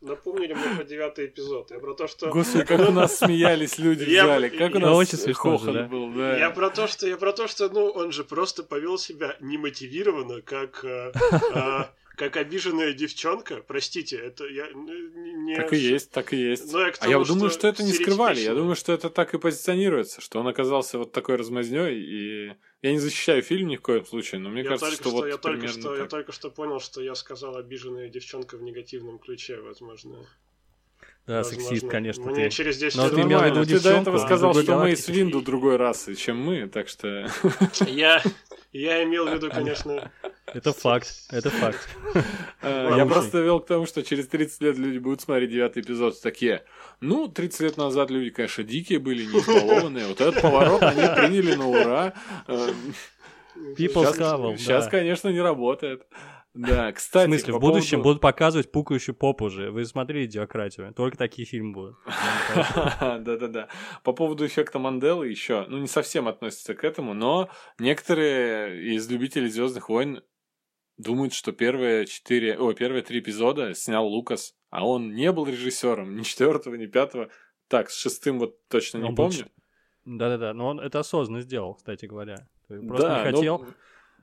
напомнили мне про девятый эпизод. Я про то, что, Господи, как у нас смеялись люди в зале, как у нас Очень смешно был, да. я про то, что, я про то, что, ну, он же просто повел себя немотивированно, как, э, э, как обиженная девчонка. Простите, это я не, не- Так и есть, так и есть. Ну, я к а я тому, думаю, что что это не скрывали. Я думаю, что это так и позиционируется, что он оказался вот такой размазнёй. И я не защищаю фильм ни в коем случае, но мне Я кажется, что, что, вот я только что, я так. только что понял, что я сказал обиженная девчонка в негативном ключе, возможно. Да, Возможно. сексист, конечно. Мне ты. через 10 Но лет ты имел в виду Нормально, ты до этого а сказал, что Мейс галактики. Винду другой расы, чем мы, так что... Я, я имел в виду, конечно, Это факт, это факт. Э. Я просто вел к тому, что через 30 лет люди будут смотреть девятый эпизод такие. Ну, 30 лет назад люди, конечно, дикие были, не избалованные. Вот этот поворот они приняли на ура. Э, People Сейчас, Scavell, сейчас, конечно, не работает. Да, В кстати, смысле, по в будущем поводу- будут показывать пукающую попу уже. Вы смотрели идиократию. Только такие фильмы будут. Да-да-да. По поводу эффекта Манделы еще, ну, не совсем относится к этому, но некоторые из любителей Звездных войн думают, что первые четыре, о, первые три эпизода снял Лукас, а он не был режиссером ни четвертого, ни пятого. Так, с шестым вот точно не Он помню. Да-да-да, но он это осознанно сделал, кстати говоря. Просто Да, не но- хотел.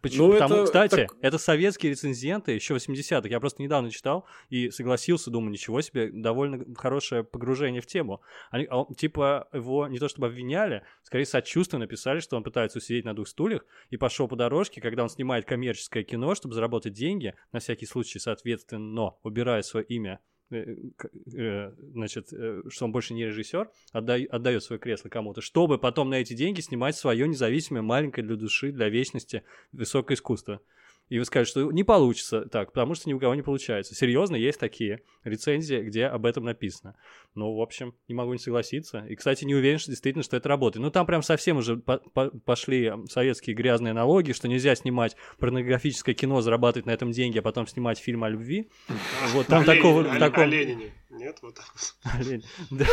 Почему? ну, Потому, это кстати, так- это советские рецензенты еще 80-х. Я просто недавно читал и согласился, думаю, ничего себе, довольно хорошее погружение в тему. Они, а типа, его не то чтобы обвиняли, скорее сочувственно написали, что он пытается усидеть на двух стульях и пошел по дорожке, когда он снимает коммерческое кино, чтобы заработать деньги, на всякий случай, соответственно, убирая свое имя значит, э, что он больше не режиссер, отдает свое кресло кому-то, чтобы потом на эти деньги снимать свое независимое, маленькое для души, для вечности высокое искусство. И вы скажете, что не получится так, потому что ни у кого не получается. Серьезно, есть такие рецензии, где об этом написано. Ну, в общем, не могу не согласиться. И, кстати, не уверен, что действительно, что это работает. Ну, там прям совсем уже по- по- пошли советские грязные налоги, что нельзя снимать порнографическое кино, зарабатывать на этом деньги, а потом снимать фильм о любви. Вот там О такого... О- Ленине. Нет, вот так вот. Да.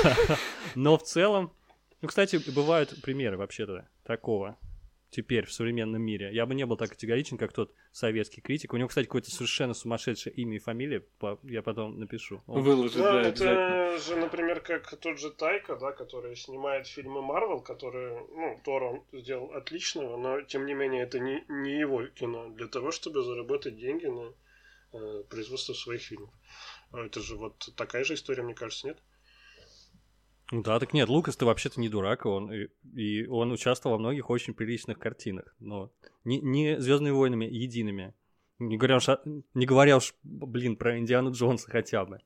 Но в целом... Ну, кстати, бывают примеры вообще-то такого теперь в современном мире. Я бы не был так категоричен, как тот советский критик. У него, кстати, какое-то совершенно сумасшедшее имя и фамилия. Я потом напишу. Он- Выложить, Да, да, это же, например, как тот же Тайка, да, который снимает фильмы Марвел, которые, ну, Тор он сделал отличного, но, тем не менее, это не, не его кино. Для того, чтобы заработать деньги на э, производство своих фильмов. А Это же вот такая же история, мне кажется, нет? Ну Да, так нет, Лукас, ты вообще-то не дурак, он, и, и он участвовал во многих очень приличных картинах, но не, не Звездными войнами едиными. Не говоря уж, не говоря уж, блин, про Индиану Джонса хотя бы.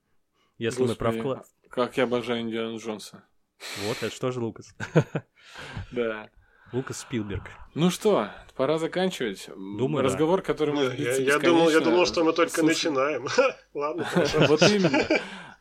Если мы про Господи, вклад... Как я обожаю Индиану Джонса. Вот, это что же Лукас? Да. Лукас Спилберг. Ну что, пора заканчивать. Думаю, да. Разговор, который может Я, думал, я думал, что мы только Слушай, начинаем. Ладно. Вот именно.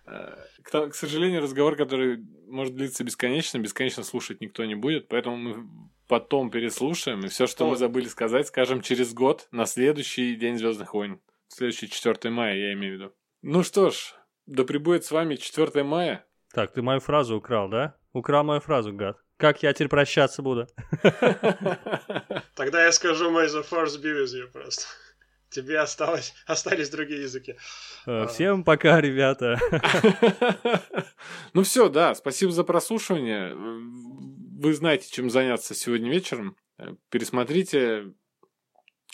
Э, К сожалению, разговор, который может длиться бесконечно, бесконечно слушать никто не будет, поэтому мы потом переслушаем, и все, что мы забыли сказать, скажем через год, на следующий День Звездных войн. Следующий 4 мая, я имею в виду. Ну что ж, да пребудет с вами 4 мая. Так, ты мою фразу украл, да? Украл мою фразу, гад. Как я теперь прощаться буду? Тогда я скажу «May the force be with you» просто. Тебе осталось, остались другие языки. Э, Всем пока, ребята. Ну все, да, спасибо за прослушивание. Вы знаете, чем заняться сегодня вечером. Э, Пересмотрите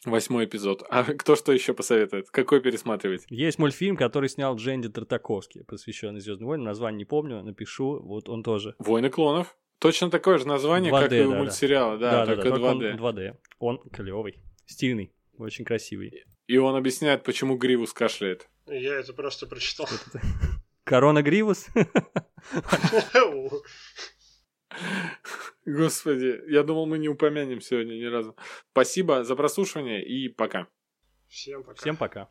восьмой эпизод. А кто что еще посоветует? Какой пересматривать? Есть мультфильм, который снял Дженди Тартаковский, посвященный Звездным войнам. Название не помню, напишу. Вот он тоже. Войны клонов. Точно такое же название, 2D, как и у да, да. мультсериала, да, только только он 2D. 2D. Он клевый, стильный, очень красивый. И он объясняет, почему Гривус кашляет. Я это просто прочитал. Корона Гривус. Господи, я думал, мы не упомянем сегодня ни разу. Спасибо за прослушивание и пока. Всем пока. Всем пока.